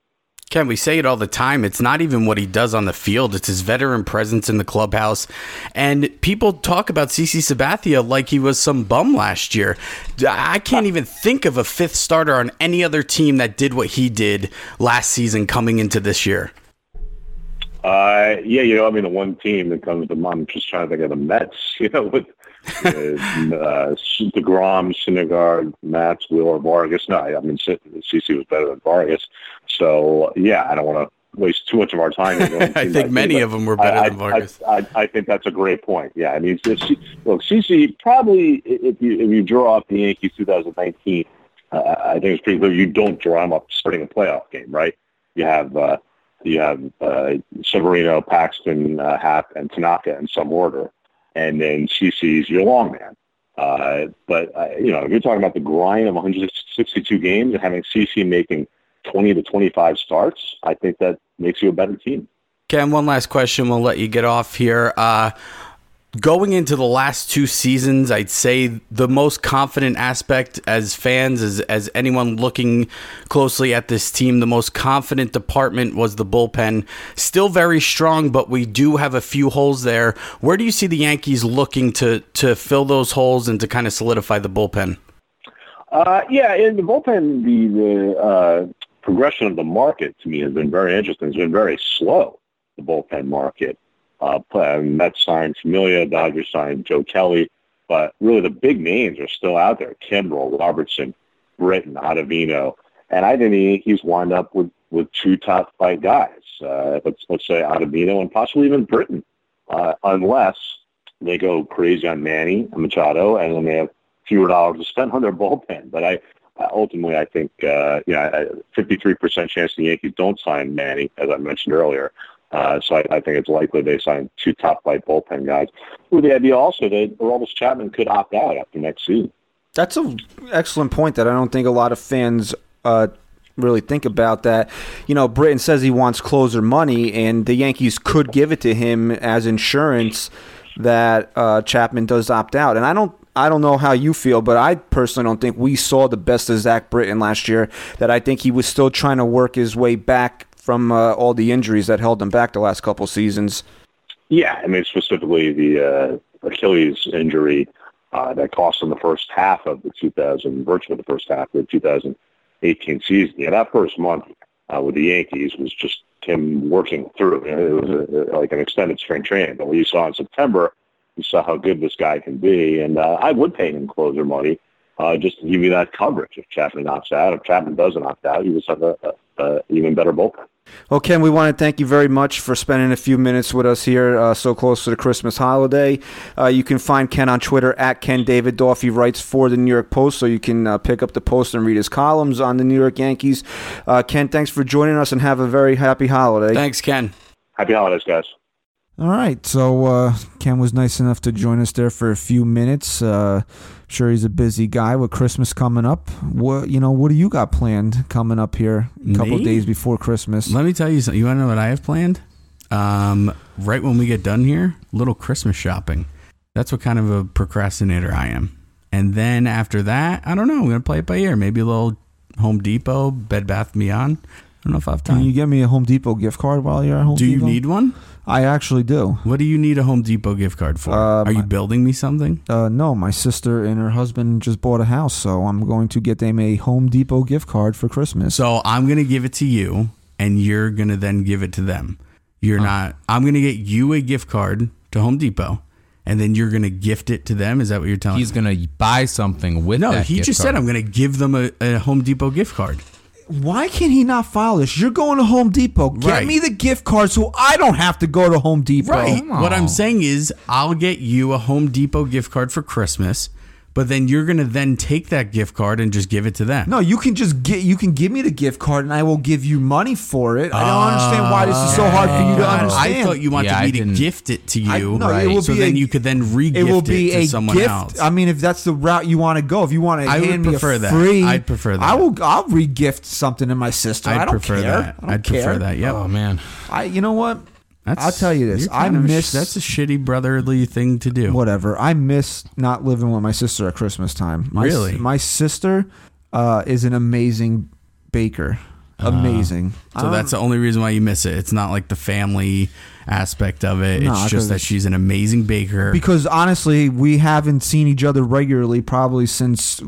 Ken, we say it all the time. It's not even what he does on the field, it's his veteran presence in the clubhouse. And people talk about CC Sabathia like he was some bum last year. I can't even think of a fifth starter on any other team that did what he did last season coming into this year. Uh, yeah, you know, I mean, the one team that comes to mind, I'm just trying to think of the Mets, you know, with uh, DeGrom, Syndergaard, Matz, Wheeler, Vargas. No, I mean, CC was better than Vargas. So, yeah, I don't want to waste too much of our time. I think many team, of them were better I, than Vargas. I, I, I, think that's a great point. Yeah, I mean, it's, look, CC probably, if you, if you draw up the Yankees 2019, uh, I think it's pretty clear you don't draw them up starting a playoff game, right? You have uh, you have uh, Severino, Paxton, uh, Happ, and Tanaka in some order and then CC's your long man. Uh, but uh, you know, if you're talking about the grind of 162 games and having CC making 20 to 25 starts, I think that makes you a better team. Ken, one last question. We'll let you get off here. Uh, going into the last two seasons, I'd say the most confident aspect as fans, as, as anyone looking closely at this team, the most confident department was the bullpen. Still very strong, but we do have a few holes there. Where do you see the Yankees looking to, to fill those holes and to kind of solidify the bullpen? Uh, yeah, in the bullpen, the, the uh, progression of the market to me has been very interesting. It's been very slow, the bullpen market. Uh, Mets signed Familia, Dodgers signed Joe Kelly, but really the big names are still out there: Kimbrel, Robertson, Britton, Ottavino, and I think he's wound up with with two top five guys. Uh, let's let's say Ottavino and possibly even Britton, uh, unless they go crazy on Manny and Machado, and then they have fewer dollars to spend on their bullpen. But I ultimately I think uh, you know, 53% chance the Yankees don't sign Manny, as I mentioned earlier. Uh, so I, I, think it's likely they sign two top flight bullpen guys. With the idea also that Aroldis Chapman could opt out after next season. That's an excellent point that I don't think a lot of fans uh, really think about. That you know, Britton says he wants closer money, and the Yankees could give it to him as insurance that uh, Chapman does opt out. And I don't. I don't know how you feel, but I personally don't think we saw the best of Zach Britton last year. That I think he was still trying to work his way back from uh, all the injuries that held him back the last couple seasons. Yeah, I mean specifically the uh, Achilles injury uh, that cost him the first half of the 2000, virtually the first half of the 2018 season. Yeah, that first month uh, with the Yankees was just him working through. It was a, like an extended spring training. But what you saw in September, you saw how good this guy can be, and uh, I would pay him closer money uh, just to give you that coverage. If Chapman knocks out, if Chapman doesn't opt out, you just have a, a, a even better bullpen. Well, Ken, we want to thank you very much for spending a few minutes with us here uh, so close to the Christmas holiday. Uh, you can find Ken on Twitter at Ken Davidoff. He writes for the New York Post, so you can uh, pick up the Post and read his columns on the New York Yankees. Uh, Ken, thanks for joining us and have a very happy holiday. Thanks, Ken. Happy holidays, guys. All right, so uh, Ken was nice enough to join us there for a few minutes. Uh, sure, he's a busy guy with Christmas coming up. What you know? What do you got planned coming up here? A couple days before Christmas. Let me tell you something. You want to know what I have planned? Um, right when we get done here, little Christmas shopping. That's what kind of a procrastinator I am. And then after that, I don't know. I'm gonna play it by ear. Maybe a little Home Depot, Bed Bath Beyond. I don't know if I have Can you get me a Home Depot gift card while you're at Home Depot? do you need one? I actually do. What do you need a Home Depot gift card for? Um, Are you building me something? Uh, no, my sister and her husband just bought a house, so I'm going to get them a Home Depot gift card for Christmas. So I'm gonna give it to you, and you're gonna then give it to them. You're not. I'm gonna get you a gift card to Home Depot, and then you're gonna gift it to them. Is that what you're telling? He's gonna buy something with no, that he gift just card. said I'm gonna give them a, a Home Depot gift card. Why can he not follow this? You're going to Home Depot. Get Right. me the gift card so I don't have to go to Home Depot. Right. What I'm saying is, I'll get you a Home Depot gift card for Christmas, but then you're gonna then take that gift card and just give it to them. No, you can just get. You can give me the gift card, and I will give you money for it. I don't understand why this is so ah, hard for you to understand. I thought you wanted Yeah, I me to gift it to you, I- no, it Right. will so be then a- you could then re-gift It it, will be to a someone gift. else. I mean, if that's the route you want to go, if you want to I would hand me prefer a that. free, I'd prefer that. I will. I'll re-gift something to my sister. I I'd don't prefer care. that. I don't I'd care. prefer that. Yep. Oh man, I. You know what? That's, I'll tell you this. I kind of a sh- miss- that's a shitty brotherly thing to do. whatever. I miss not living with my sister at Christmas time. My, Really? My sister uh, is an amazing baker. Amazing. So Um, that's the only reason why you miss it. It's not like the family aspect of it. No, it's just that she's an amazing baker. because honestly, we haven't seen each other regularly probably since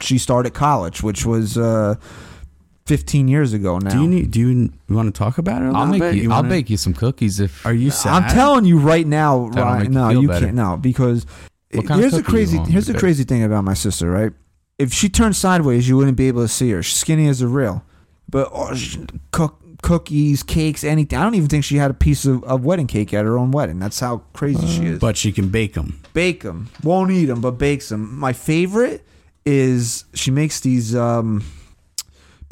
she started college, which was uh, 15 years ago now. do you need? Do you, you want to talk about it? A I'll little make bit? you. I'll wanna- bake you some cookies if. Are you sad? I'm telling you right now, That'll Ryan. make you No, you better. can't. No, because What here's the crazy. Here's me the crazy thing about my sister, right? If she turned sideways, you wouldn't be able to see her. She's skinny as a rail, but oh, she, cook cookies, cakes, anything. I don't even think she had a piece of, of wedding cake at her own wedding. That's how crazy she is. But she can bake them. bake them. Won't eat them, but bakes them. My favorite is she makes these um,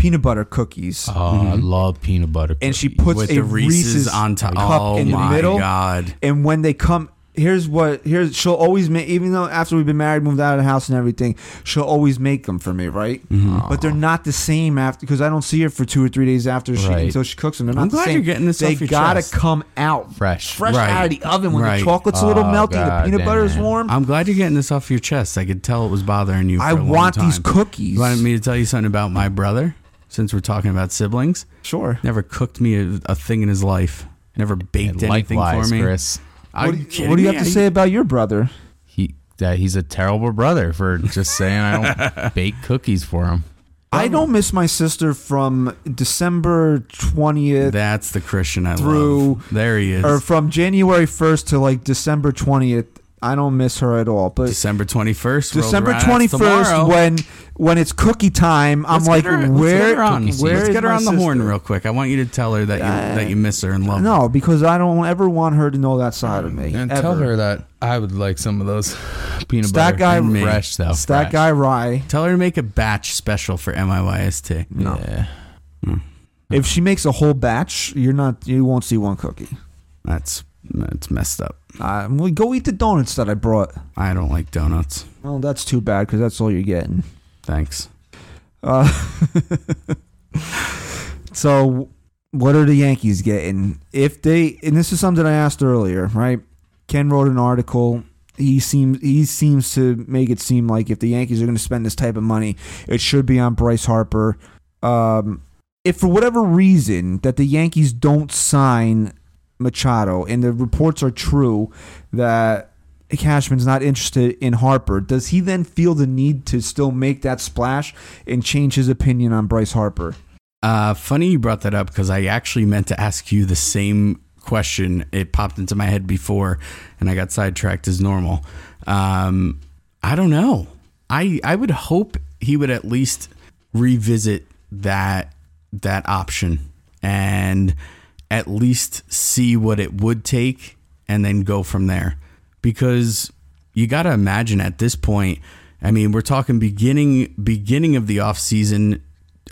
peanut butter cookies. Oh, I love peanut butter. cookies. and she puts With a the Reese's Reese's on top. cup Oh in the my middle. God. And when they come, here's what here's she'll always make. Even though after we've been married, moved out of the house and everything, she'll always make them for me, right? Mm-hmm. But they're not the same after because I don't see her for two or three days after she Right. until she cooks them. They're not I'm the glad same. you're getting this They off your gotta chest. come out Fresh. fresh Right. out of the oven when Right. the chocolate's a little Oh, melty, the peanut butter is damn. warm. I'm glad you're getting this off your chest. I could tell it was bothering you. For I a long want time. these cookies. You wanted me to tell you something about my brother, since we're talking about siblings. Sure. Never cooked me a, a thing in his life. Never baked And anything likewise, for me. Chris. Are What, you do you- kidding what do you me? have to say about your brother? He that he's a terrible brother for just saying I don't bake cookies for him. I don't miss my sister from December 20th That's the Christian I Through- love. There he is. or from January 1st to like December 20th. I don't miss her at all. But December 21st. December around. twenty That's first, tomorrow. when when it's cookie time, I'm Let's like, get her, let's where? get her on. where let's get her on the horn real quick. I want you to tell her that you that you miss her and love her. No, because I don't ever want her to know that side of me. And ever. tell her that I would like some of those peanut Stat butter. guy- and fresh though. It's that fresh. guy Rye. Tell her to make a batch special for NYYST. No. Yeah. Hmm. If she makes a whole batch, you're not. You won't see one cookie. That's that's messed up. Uh, well, go eat the donuts that I brought. I don't like donuts. Well, that's too bad because that's all you're getting. Thanks. Uh, so, what are the Yankees getting? If they, and this is something I asked earlier, right? Ken wrote an article. He seems he seems to make it seem like if the Yankees are going to spend this type of money, it should be on Bryce Harper. Um, if for whatever reason that the Yankees don't sign Machado, and the reports are true that Cashman's not interested in Harper, does he then feel the need to still make that splash and change his opinion on Bryce Harper? Uh, funny you brought that up because I actually meant to ask you the same question. It popped into my head before, and I got sidetracked as normal. Um, I don't know. I I would hope he would at least revisit that that option and at least see what it would take and then go from there. Because you got to imagine at this point i mean we're talking beginning beginning of the offseason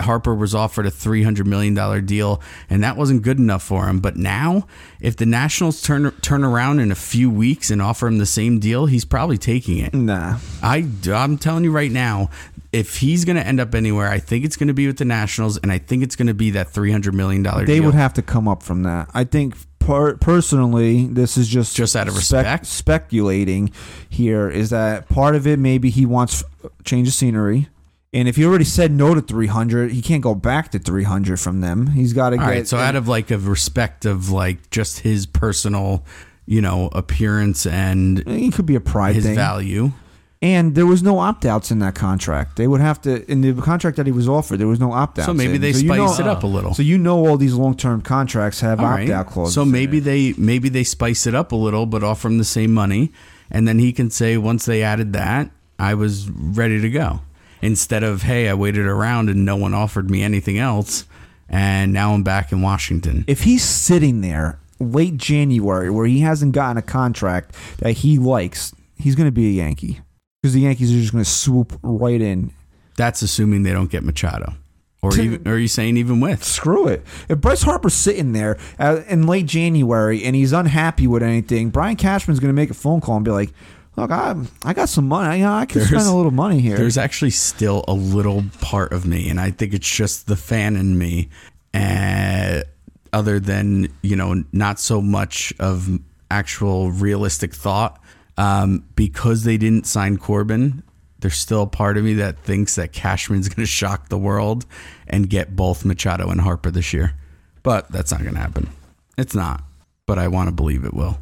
harper was offered a $300 million deal and that wasn't good enough for him but now if the nationals turn turn around in a few weeks and offer him the same deal he's probably taking it Nah. I, I'm telling you right now, if he's going to end up anywhere, I think it's going to be with the Nationals, and I think it's going to be that $300 million They deal. would have to come up from that. I think per- personally, this is just Just out of respect? speculating here is that part of it maybe he wants change of scenery. And if he already said no to 300, he can't go back to 300 from them. He's got to All get right, so out of like a respect of like just his personal, you know, appearance and it could be a pride his thing. value. And there was no opt outs in that contract. They would have to in the contract that he was offered. There was no opt outs. So maybe they spice it up a little. So you know all these long term contracts have All opt right. out clauses. So maybe they maybe they spice it up a little, but offer him the same money, and then he can say once they added that, I was ready to go. Instead of hey, I waited around and no one offered me anything else, and now I'm back in Washington. if he's sitting there late January where he hasn't gotten a contract that he likes, he's going to be a Yankee because the Yankees are just going to swoop right in. That's assuming they don't get Machado, or even, or are you saying even with? Screw it. If Bryce Harper's sitting there uh, in late January and he's unhappy with anything, Brian Cashman's going to make a phone call and be like, "Look, I I got some money. I, I can spend a little money here." There's actually still a little part of me, and I think it's just the fan in me, and other than you know, not so much of actual realistic thought. Um, because they didn't sign Corbin, there's still a part of me that thinks that Cashman's going to shock the world and get both Machado and Harper this year. But that's not going to happen. It's not. But I want to believe it will.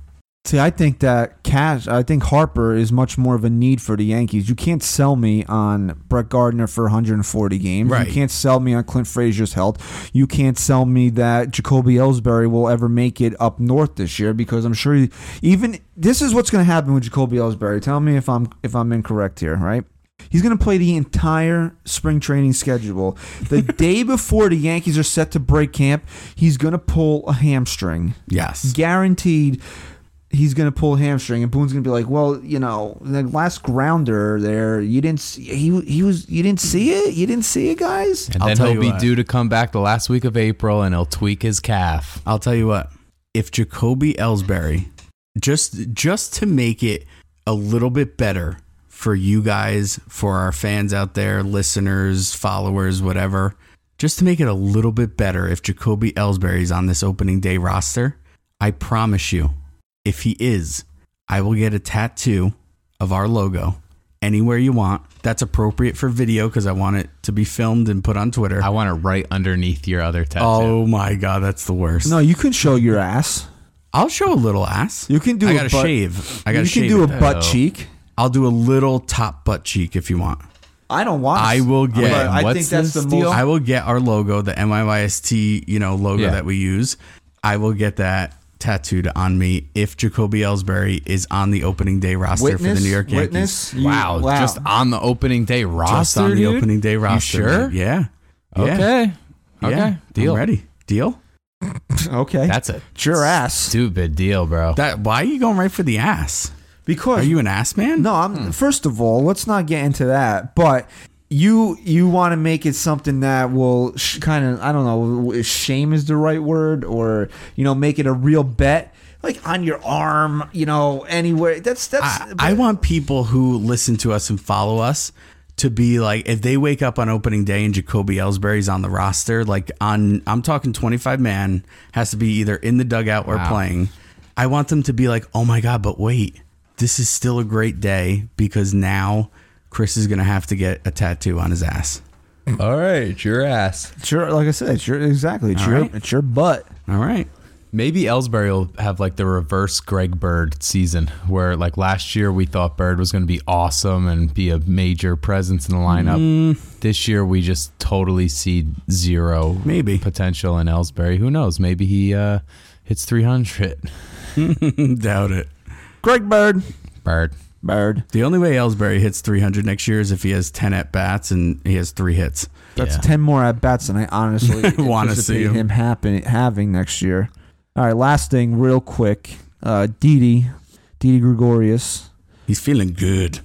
See, I think that Cash, I think Harper is much more of a need for the Yankees. You can't sell me on Brett Gardner for 140 games. Right. You can't sell me on Clint Frazier's health. You can't sell me that Jacoby Ellsbury will ever make it up north this year because I'm sure he, even this is what's going to happen with Jacoby Ellsbury. Tell me if I'm if I'm incorrect here, right? He's going to play the entire spring training schedule. The day before the Yankees are set to break camp, he's going to pull a hamstring Yes. guaranteed he's going to pull hamstring and Boone's going to be like, "Well, you know, the last grounder there, you didn't see, he he was you didn't see it? You didn't see it, guys?" And I'll then tell he'll be what. due to come back the last week of April and he'll tweak his calf. I'll tell you what. If Jacoby Ellsbury, just just to make it a little bit better for you guys, for our fans out there, listeners, followers, whatever, just to make it a little bit better, if Jacoby Ellsbury is on this opening day roster, I promise you, if he is, I will get a tattoo of our logo anywhere you want. That's appropriate for video because I want it to be filmed and put on Twitter. I want it right underneath your other tattoo. Oh my god, that's the worst. No, you can show your ass. I'll show a little ass. You can do I a gotta butt- shave. I gotta you shave. can do a butt Oh. cheek. I'll do a little top butt cheek if you want. I don't want. I will get- But I think that's the deal? most. I will get our logo, the NYYST, you know, logo Yeah. that we use. I will get that tattooed on me if Jacoby Ellsbury is on the opening day roster for the New York Yankees. witness. You- wow, just on the opening day roster. Just on the dude? opening day roster. You sure? Yeah. Yeah. Okay. Okay. Yeah. Deal. I'm ready. Deal? okay, That's a your ass. stupid deal, bro. That why are you going right for the ass? Because Are you an ass man? No, I'm. Hmm. First of all, let's not get into that. But you you want to make it something that will sh- kind of I don't know if shame is the right word or you know make it a real bet like on your arm you know anywhere. That's that's. I, I want people who listen to us and follow us to be like if they wake up on opening day and Jacoby Ellsbury's on the roster, like on I'm talking 25 man has to be either in the dugout or Wow. playing. I want them to be like, "Oh my god, but wait. This is still a great day because now Chris is going to have to get a tattoo on his ass." All right, your ass. It's your, like I said, it's your exactly. It's All your right. it's your butt. All right. Maybe Ellsbury will have like the reverse Greg Bird season, where like last year we thought Bird was going to be awesome and be a major presence in the lineup. Mm. This year we just totally see zero Maybe. potential in Ellsbury. Who knows? Maybe he uh, hits 300. Doubt it. Greg Bird. Bird. Bird. The only way Ellsbury hits 300 next year is if he has 10 at bats and he has three hits. That's Yeah. ten more at bats than I honestly Wanna see him. him happen having next year. All right, last thing, real quick. Uh, Didi, Didi Gregorius. He's feeling good.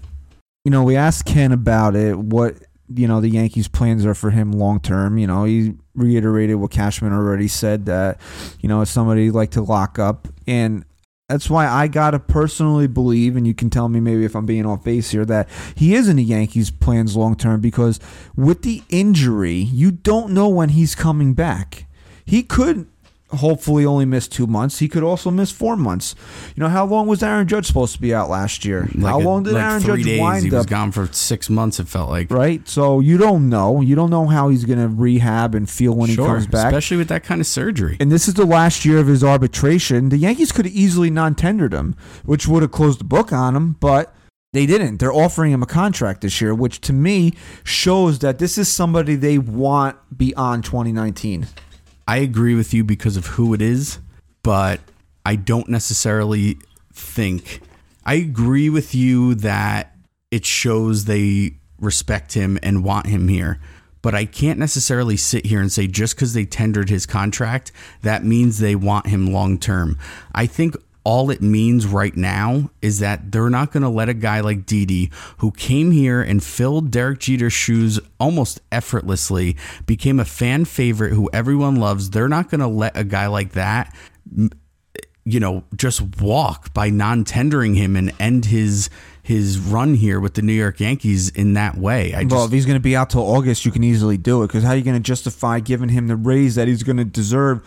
You know, we asked Ken about it. What you know the Yankees' plans are for him long term. You know, he reiterated what Cashman already said that you know it's somebody like to lock up, and that's why I gotta personally believe, and you can tell me maybe if I'm being off base here, that he is in the Yankees' plans long term because with the injury, you don't know when he's coming back. He could hopefully only miss two months. He could also miss four months. You know, how long was Aaron Judge supposed to be out last year? how a- long did like Aaron three Judge days. wind He was up? gone for six months, it felt like. Right, so you don't know. You don't know how he's going to rehab and feel when sure. he comes back. Especially with that kind of surgery. and this is the last year of his arbitration. The Yankees could have easily non-tendered him, which would have closed the book on him, but they didn't. They're offering him a contract this year, which to me shows that this is somebody they want beyond 2019. I agree with you because of who it is, but I don't necessarily think. I agree with you that it shows they respect him and want him here. But I can't necessarily sit here and say just because they tendered his contract, that means they want him long term. I think all it means right now is that they're not going to let a guy like Didi, who came here and filled Derek Jeter's shoes almost effortlessly, became a fan favorite who everyone loves. They're not going to let a guy like that you know, just walk by non-tendering him and end his his run here with the New York Yankees in that way. I just well, if he's going to be out till August, you can easily do it because how are you going to justify giving him the raise that he's going to deserve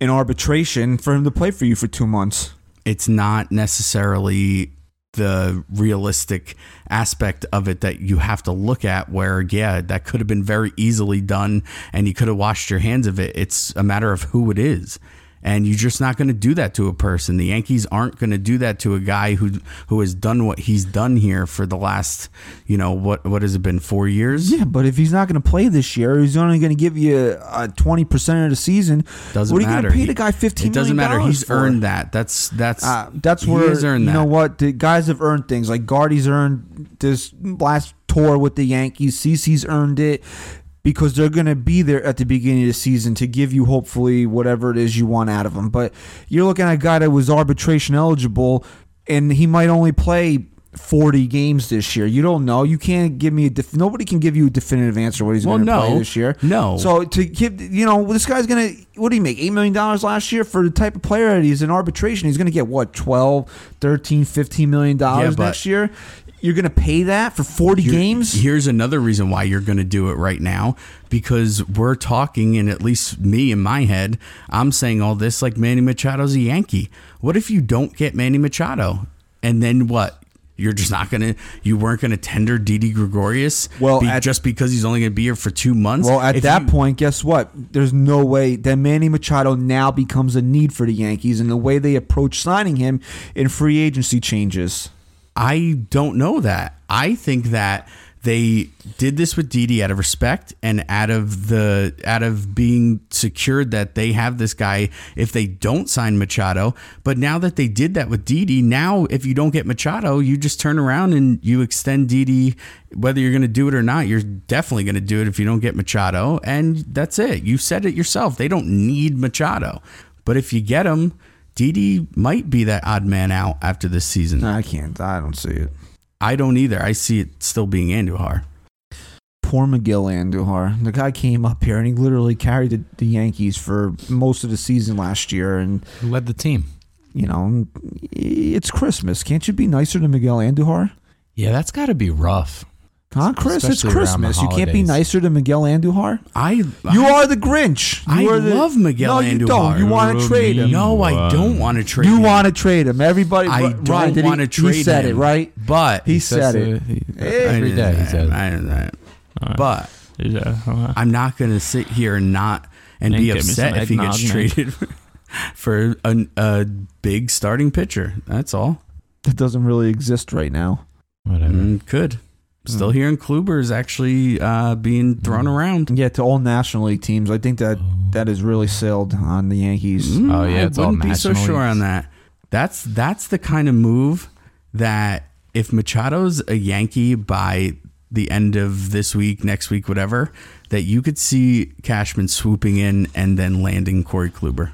in arbitration for him to play for you for two months? It's not necessarily the realistic aspect of it that you have to look at where yeah that could have been very easily done and you could have washed your hands of it. It's a matter of who it is and you're just not going to do that to a person the yankees aren't going to do that to a guy who who has done what he's done here for the last you know what what has it been 4 years Yeah, but if he's not going to play this year, he's only going to give you twenty percent of the season. doesn't what are you matter going to pay the guy fifteen? it doesn't matter he's earned that that's that's Uh, that's he where has earned you that know what the guys have earned things. Like Gardy's earned this last tour with the Yankees. CC's earned it because they're going to be there at the beginning of the season to give you hopefully whatever it is you want out of them. But you're looking at a guy that was arbitration eligible, and he might only play. 40 games this year. You don't know. You can't give me a def- nobody can give you a definitive answer what he's Well, going to no. play this year. No. So to give you know this guy's going to what did he make 8 million dollars last year for the type of player that he's in arbitration. He's going to get what 12, 13, 15 million dollars but- next year. You're going to pay that for 40 You're- games? Here's another reason why you're going to do it right now because we're talking, and at least me in my head, I'm saying all this like Manny Machado's a Yankee. What if you don't get Manny Machado? And then what? You're just not gonna. You weren't gonna tender Didi Gregorius. Well, be- at- just because he's only gonna be here for two months. Well, at If that you- point, guess what? There's no way that Manny Machado now becomes a need for the Yankees, and the way they approach signing him in free agency changes. I don't know that. I think that they did this with Didi out of respect and out of the out of being secured that they have this guy if they don't sign Machado. But now that they did that with Didi, now if you don't get Machado, you just turn around and you extend Didi. Whether you're going to do it or not, you're definitely going to do it if you don't get Machado, and that's it. You said it yourself. They don't need Machado, but if you get him. Didi might be that odd man out after this season. I can't. I don't see it. I don't either. I see it still being Andujar. Poor Miguel Andujar. The guy came up here and he literally carried the, the Yankees for most of the season last year. And, Led the team. you know, it's Christmas. Can't you be nicer to Miguel Andujar? Yeah, that's got to be rough. Huh, Chris? It's Especially around the Christmas. You can't be holidays. nicer to Miguel Andujar? I You I, are the Grinch. You I are the, love Miguel No, you Andujar. don't. You want to trade him. No, I don't want to trade. You him. want to trade him. Everybody. I Ryan, don't did he- want to trade. He said him, it right. But He said it. every day. He said, I, I, but Yeah. I'm not going to sit here and not and And be give me some upset if he gets eggnog, man. traded for a, a big starting pitcher. That's all. That doesn't really exist right now. Whatever. Mm, could Still hearing Kluber is actually uh, being thrown around. Yeah, to all National League teams. I think that that is really sailed on the Yankees. Mm, Oh, yeah, I it's all wouldn't be so National sure on that. That's that's the kind of move that if Machado's a Yankee by the end of this week, next week, whatever, that you could see Cashman swooping in and then landing Corey Kluber.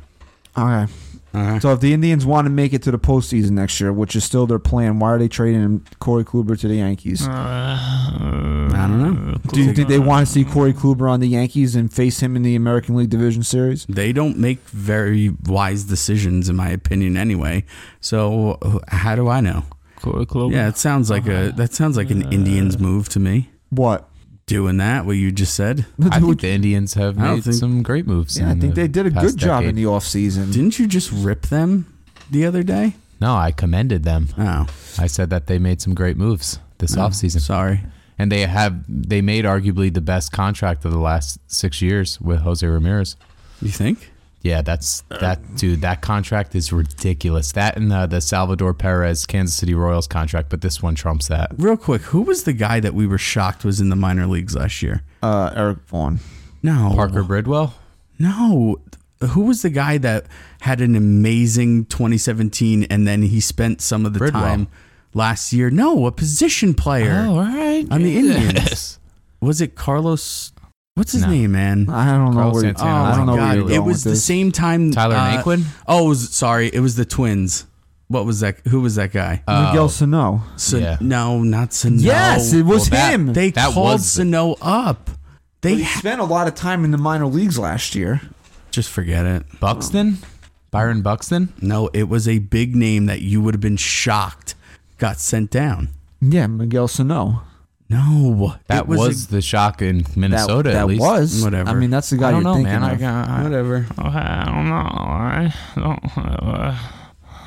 Okay. Okay. So if the Indians want to make it to the postseason next year, which is still their plan, why are they trading Corey Kluber to the Yankees? I don't know. Do you think they want to see Corey Kluber on the Yankees and face him in the American League Division Series? They don't make very wise decisions, in my opinion, anyway. So uh, how do I know? Corey Kluber. Yeah, it sounds like a that sounds like an Indians move to me. What? Doing that, what you just said. I think the Indians have I don't made think- some great moves. yeah, I in think the they did a past good job in decade. the offseason. Didn't you just rip them the other day? No, I commended them. Oh, I said that they made some great moves this no, offseason. Sorry. And they have they made arguably the best contract of the last six years with Jose Ramirez. You think? Yeah, that's that dude. That contract is ridiculous. That and uh, the Salvador Perez Kansas City Royals contract, but this one trumps that. Real quick, who was the guy that we were shocked was in the minor leagues last year? Uh, Eric Vaughn. No, Parker Bridwell. No, who was the guy that had an amazing 2017 and then he spent some of the Bridwell. time last year? No, a position player. Oh, all right. On the Indians. Yes. Was it Carlos? What's his No. name, man? I don't know Carlos where. Santana. Oh I my don't know where god! you're It going was with the this. same time. Tyler uh, Naquin? Oh, it was, sorry, it was the Twins. What was that? Who was that guy? Miguel Oh. Sano. Sa- yeah. No, not Sano. Yes, it was Well, that- him. They That called was the- Sano up. They he spent a lot of time in the minor leagues last year. just forget it. Buxton, Byron Buxton. No, it was a big name that you would have been shocked got sent down. Yeah, Miguel Sano. No, That it was, a- the shock in Minnesota. that at least. was Whatever. I mean, that's the guy I don't you're know, thinking man. I, of. got- whatever. I don't know. All right. Don't, uh,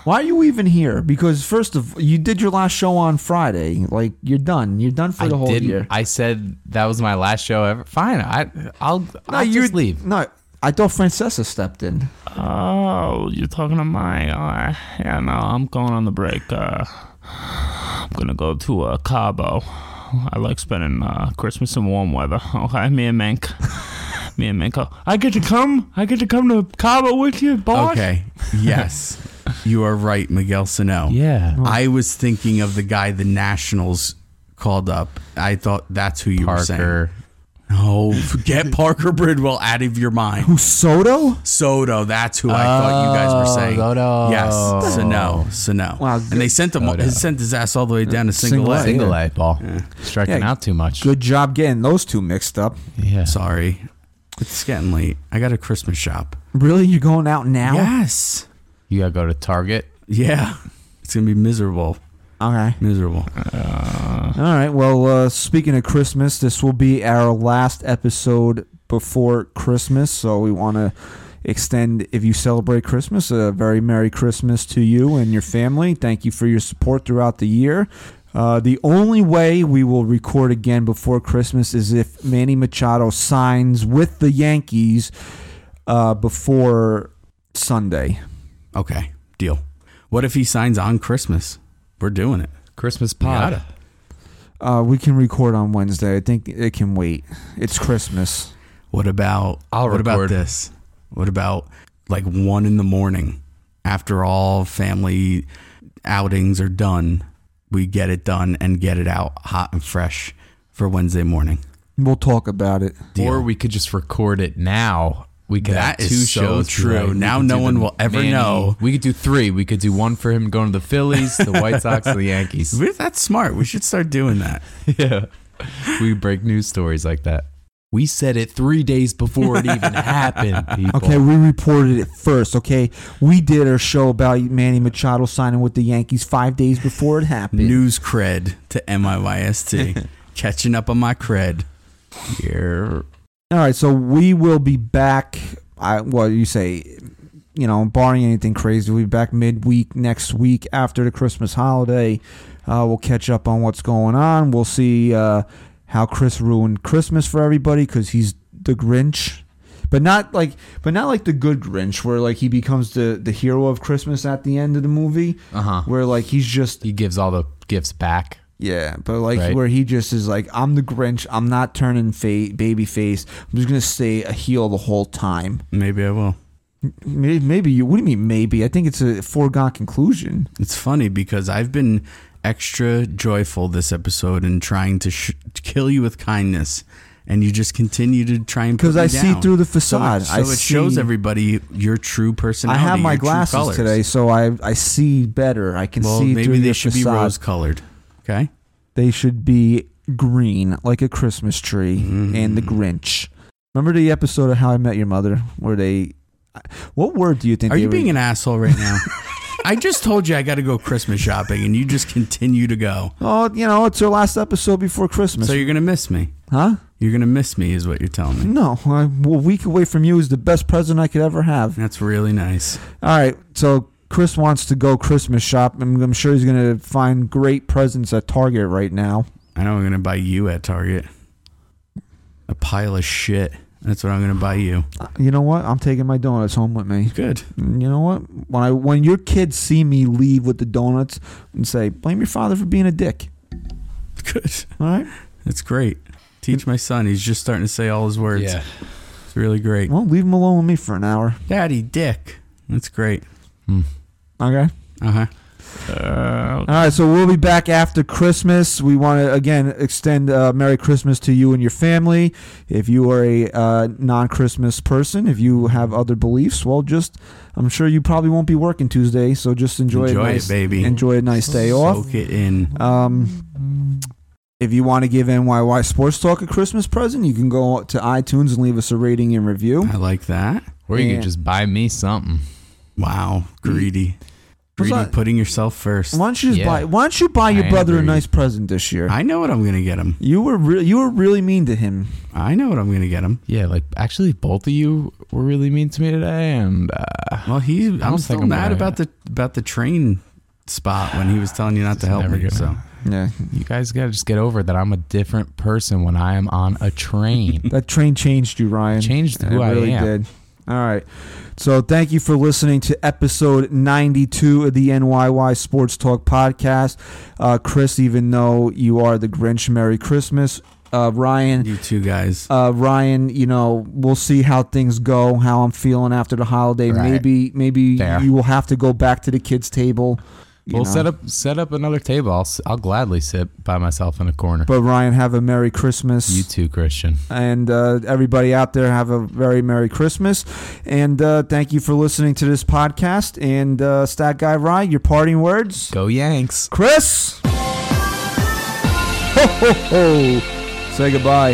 Why are you even here? Because first of you did your last show on Friday. Like you're done. You're done for I the whole didn't. year. I said that was my last show ever. Fine. I I'll I'll you just leave. No, I thought Francesa stepped in. oh, you're talking to Mike. All right. Yeah, no, I'm going on the break. Uh, I'm going to go to uh, Cabo. I like spending uh, Christmas in warm weather. Okay, me and Mank. me and Mank. Oh, I get to come? I get to come to Cabo with you, boss? Okay. Yes, you are right, Miguel Sano. Yeah. I was thinking of the guy the Nationals called up. I thought that's who you were saying. Parker. No, get Parker Bridwell out of your mind. Who Soto? Soto, that's who I thought you guys were saying. Oh, Soto. Yes, Sano, Sano. Wow, and they sent him, Soto. he sent his ass all the way down to single, Single A. A. Single A ball. Striking Yeah. out too much. Good job getting those two mixed up. Yeah. Sorry, it's getting late. I got a Christmas shop. Really, you're going out now? Yes. You gotta go to Target. Yeah. It's gonna be miserable. Okay. Miserable. All right. Well, uh, speaking of Christmas, this will be our last episode before Christmas. So we want to extend, if you celebrate Christmas, a very Merry Christmas to you and your family. Thank you for your support throughout the year. Uh, the only way we will record again before Christmas is if Manny Machado signs with the Yankees uh, before Sunday. Okay. Deal. What if he signs on Christmas? We're doing it. Christmas We pod. Uh, we can record on Wednesday. I think it can wait. It's Christmas. What about I'll what about record. this? What about like one in the morning after all family outings are done? We get it done and get it out hot and fresh for Wednesday morning. We'll talk about it. Deal. Or we could just record it now. We could That have two is so true. right? Now no one will ever Manny- know. We could do three. We could do one for him going to the Phillies, the White Sox, and the Yankees. We- That's smart. We should start doing that. yeah. We break news stories like that. We said it three days before it even happened. People. Okay, we reported it first. Okay, we did our show about Manny Machado signing with the Yankees five days before it happened. News cred to NYYST. Catching up on my cred. Here. All right, so we will be back. I what you say? You know, barring anything crazy, we'll be back midweek next week after the Christmas holiday. Uh, we'll catch up on what's going on. We'll see uh, how Chris ruined Christmas for everybody because he's the Grinch, but not like, but not like the good Grinch, where like he becomes the the hero of Christmas at the end of the movie, Uh huh. where like he's just He gives all the gifts back. Yeah, but like Right. where he just is like, I'm the Grinch. I'm not turning fa- baby face. I'm just gonna stay a heel the whole time. Maybe I will. Maybe, maybe you. What do you mean? Maybe I think it's a foregone conclusion. It's funny because I've been extra joyful this episode and trying to sh- kill you with kindness, and you just continue to try and Because I see down. through the facade. so I it shows everybody your true personality. I have my glasses today, so I I see better. I can Well, see maybe they your should be rose colored. Okay. They should be green, like a Christmas tree, and the Mm. Grinch. Remember the episode of How I Met Your Mother, where they? What word do you think? Are you were- being an asshole right now? I just told you I got to go Christmas shopping, and you just continue to go. Oh, you know, it's our last episode before Christmas, So you're gonna miss me. huh? You're gonna miss me, is what you're telling me. No, I, a week away from you is the best present I could ever have. That's really nice. All right, so Chris wants to go Christmas shop. I'm, I'm sure he's going to find great presents at Target right now. I know I'm gonna buy you at Target. A pile of shit. That's what I'm gonna buy you. Uh, you know what? I'm taking my donuts home with me. Good. Mm, you know what? When I when your kids see me leave with the donuts and say, "Blame your father for being a dick." Good. All right. That's great. Teach my son. He's just starting to say all his words. Yeah. It's really great. Well, leave him alone with me for an hour. Daddy, dick. That's great. Hmm. Okay. Uh huh. Uh, All right, so we'll be back after Christmas. We want to again extend uh, Merry Christmas to you and your family. If you are a uh, non-Christmas person, if you have other beliefs, well, just I'm sure you probably won't be working Tuesday, so just enjoy, Enjoy a it, nice, baby. Enjoy a nice day off. Soak it in. Um, if you want to give NYY Sports Talk a Christmas present, you can go to iTunes and leave us a rating and review. I like that. Or you Yeah. could just buy me something. Wow. Greedy. Greedy that? putting yourself first. Why don't you just Yeah. buy? Why don't you buy your I brother a nice present this year? I know what I'm gonna get him. you were re- you were really mean to him. I know what I'm gonna get him. Yeah, like actually, both of you were really mean to me today, and uh, Well, he. I'm don't still mad gonna- about the about the train spot when he was telling you not to help never me. gonna- So Yeah, you guys gotta just get over that. I'm a different person when I am on a train. that train changed you, Ryan. Changed It who I really am. did. All right. So thank you for listening to episode 92 of the NYY Sports Talk podcast. Uh, Chris, even though you are the Grinch, Merry Christmas. Uh, Ryan, you too, guys. uh, Ryan, you know, we'll see how things go, how I'm feeling after the holiday. Right. Maybe, maybe Fair. you will have to go back to the kids' table. We'll know. set up set up another table. I'll I'll gladly sit by myself in a corner. But Ryan, have a Merry Christmas. you too, Christian. and uh, everybody out there have a very merry christmas and uh, thank you for listening to this podcast and uh, stat guy Ryan, your parting words Go Yanks. chris ho ho ho say goodbye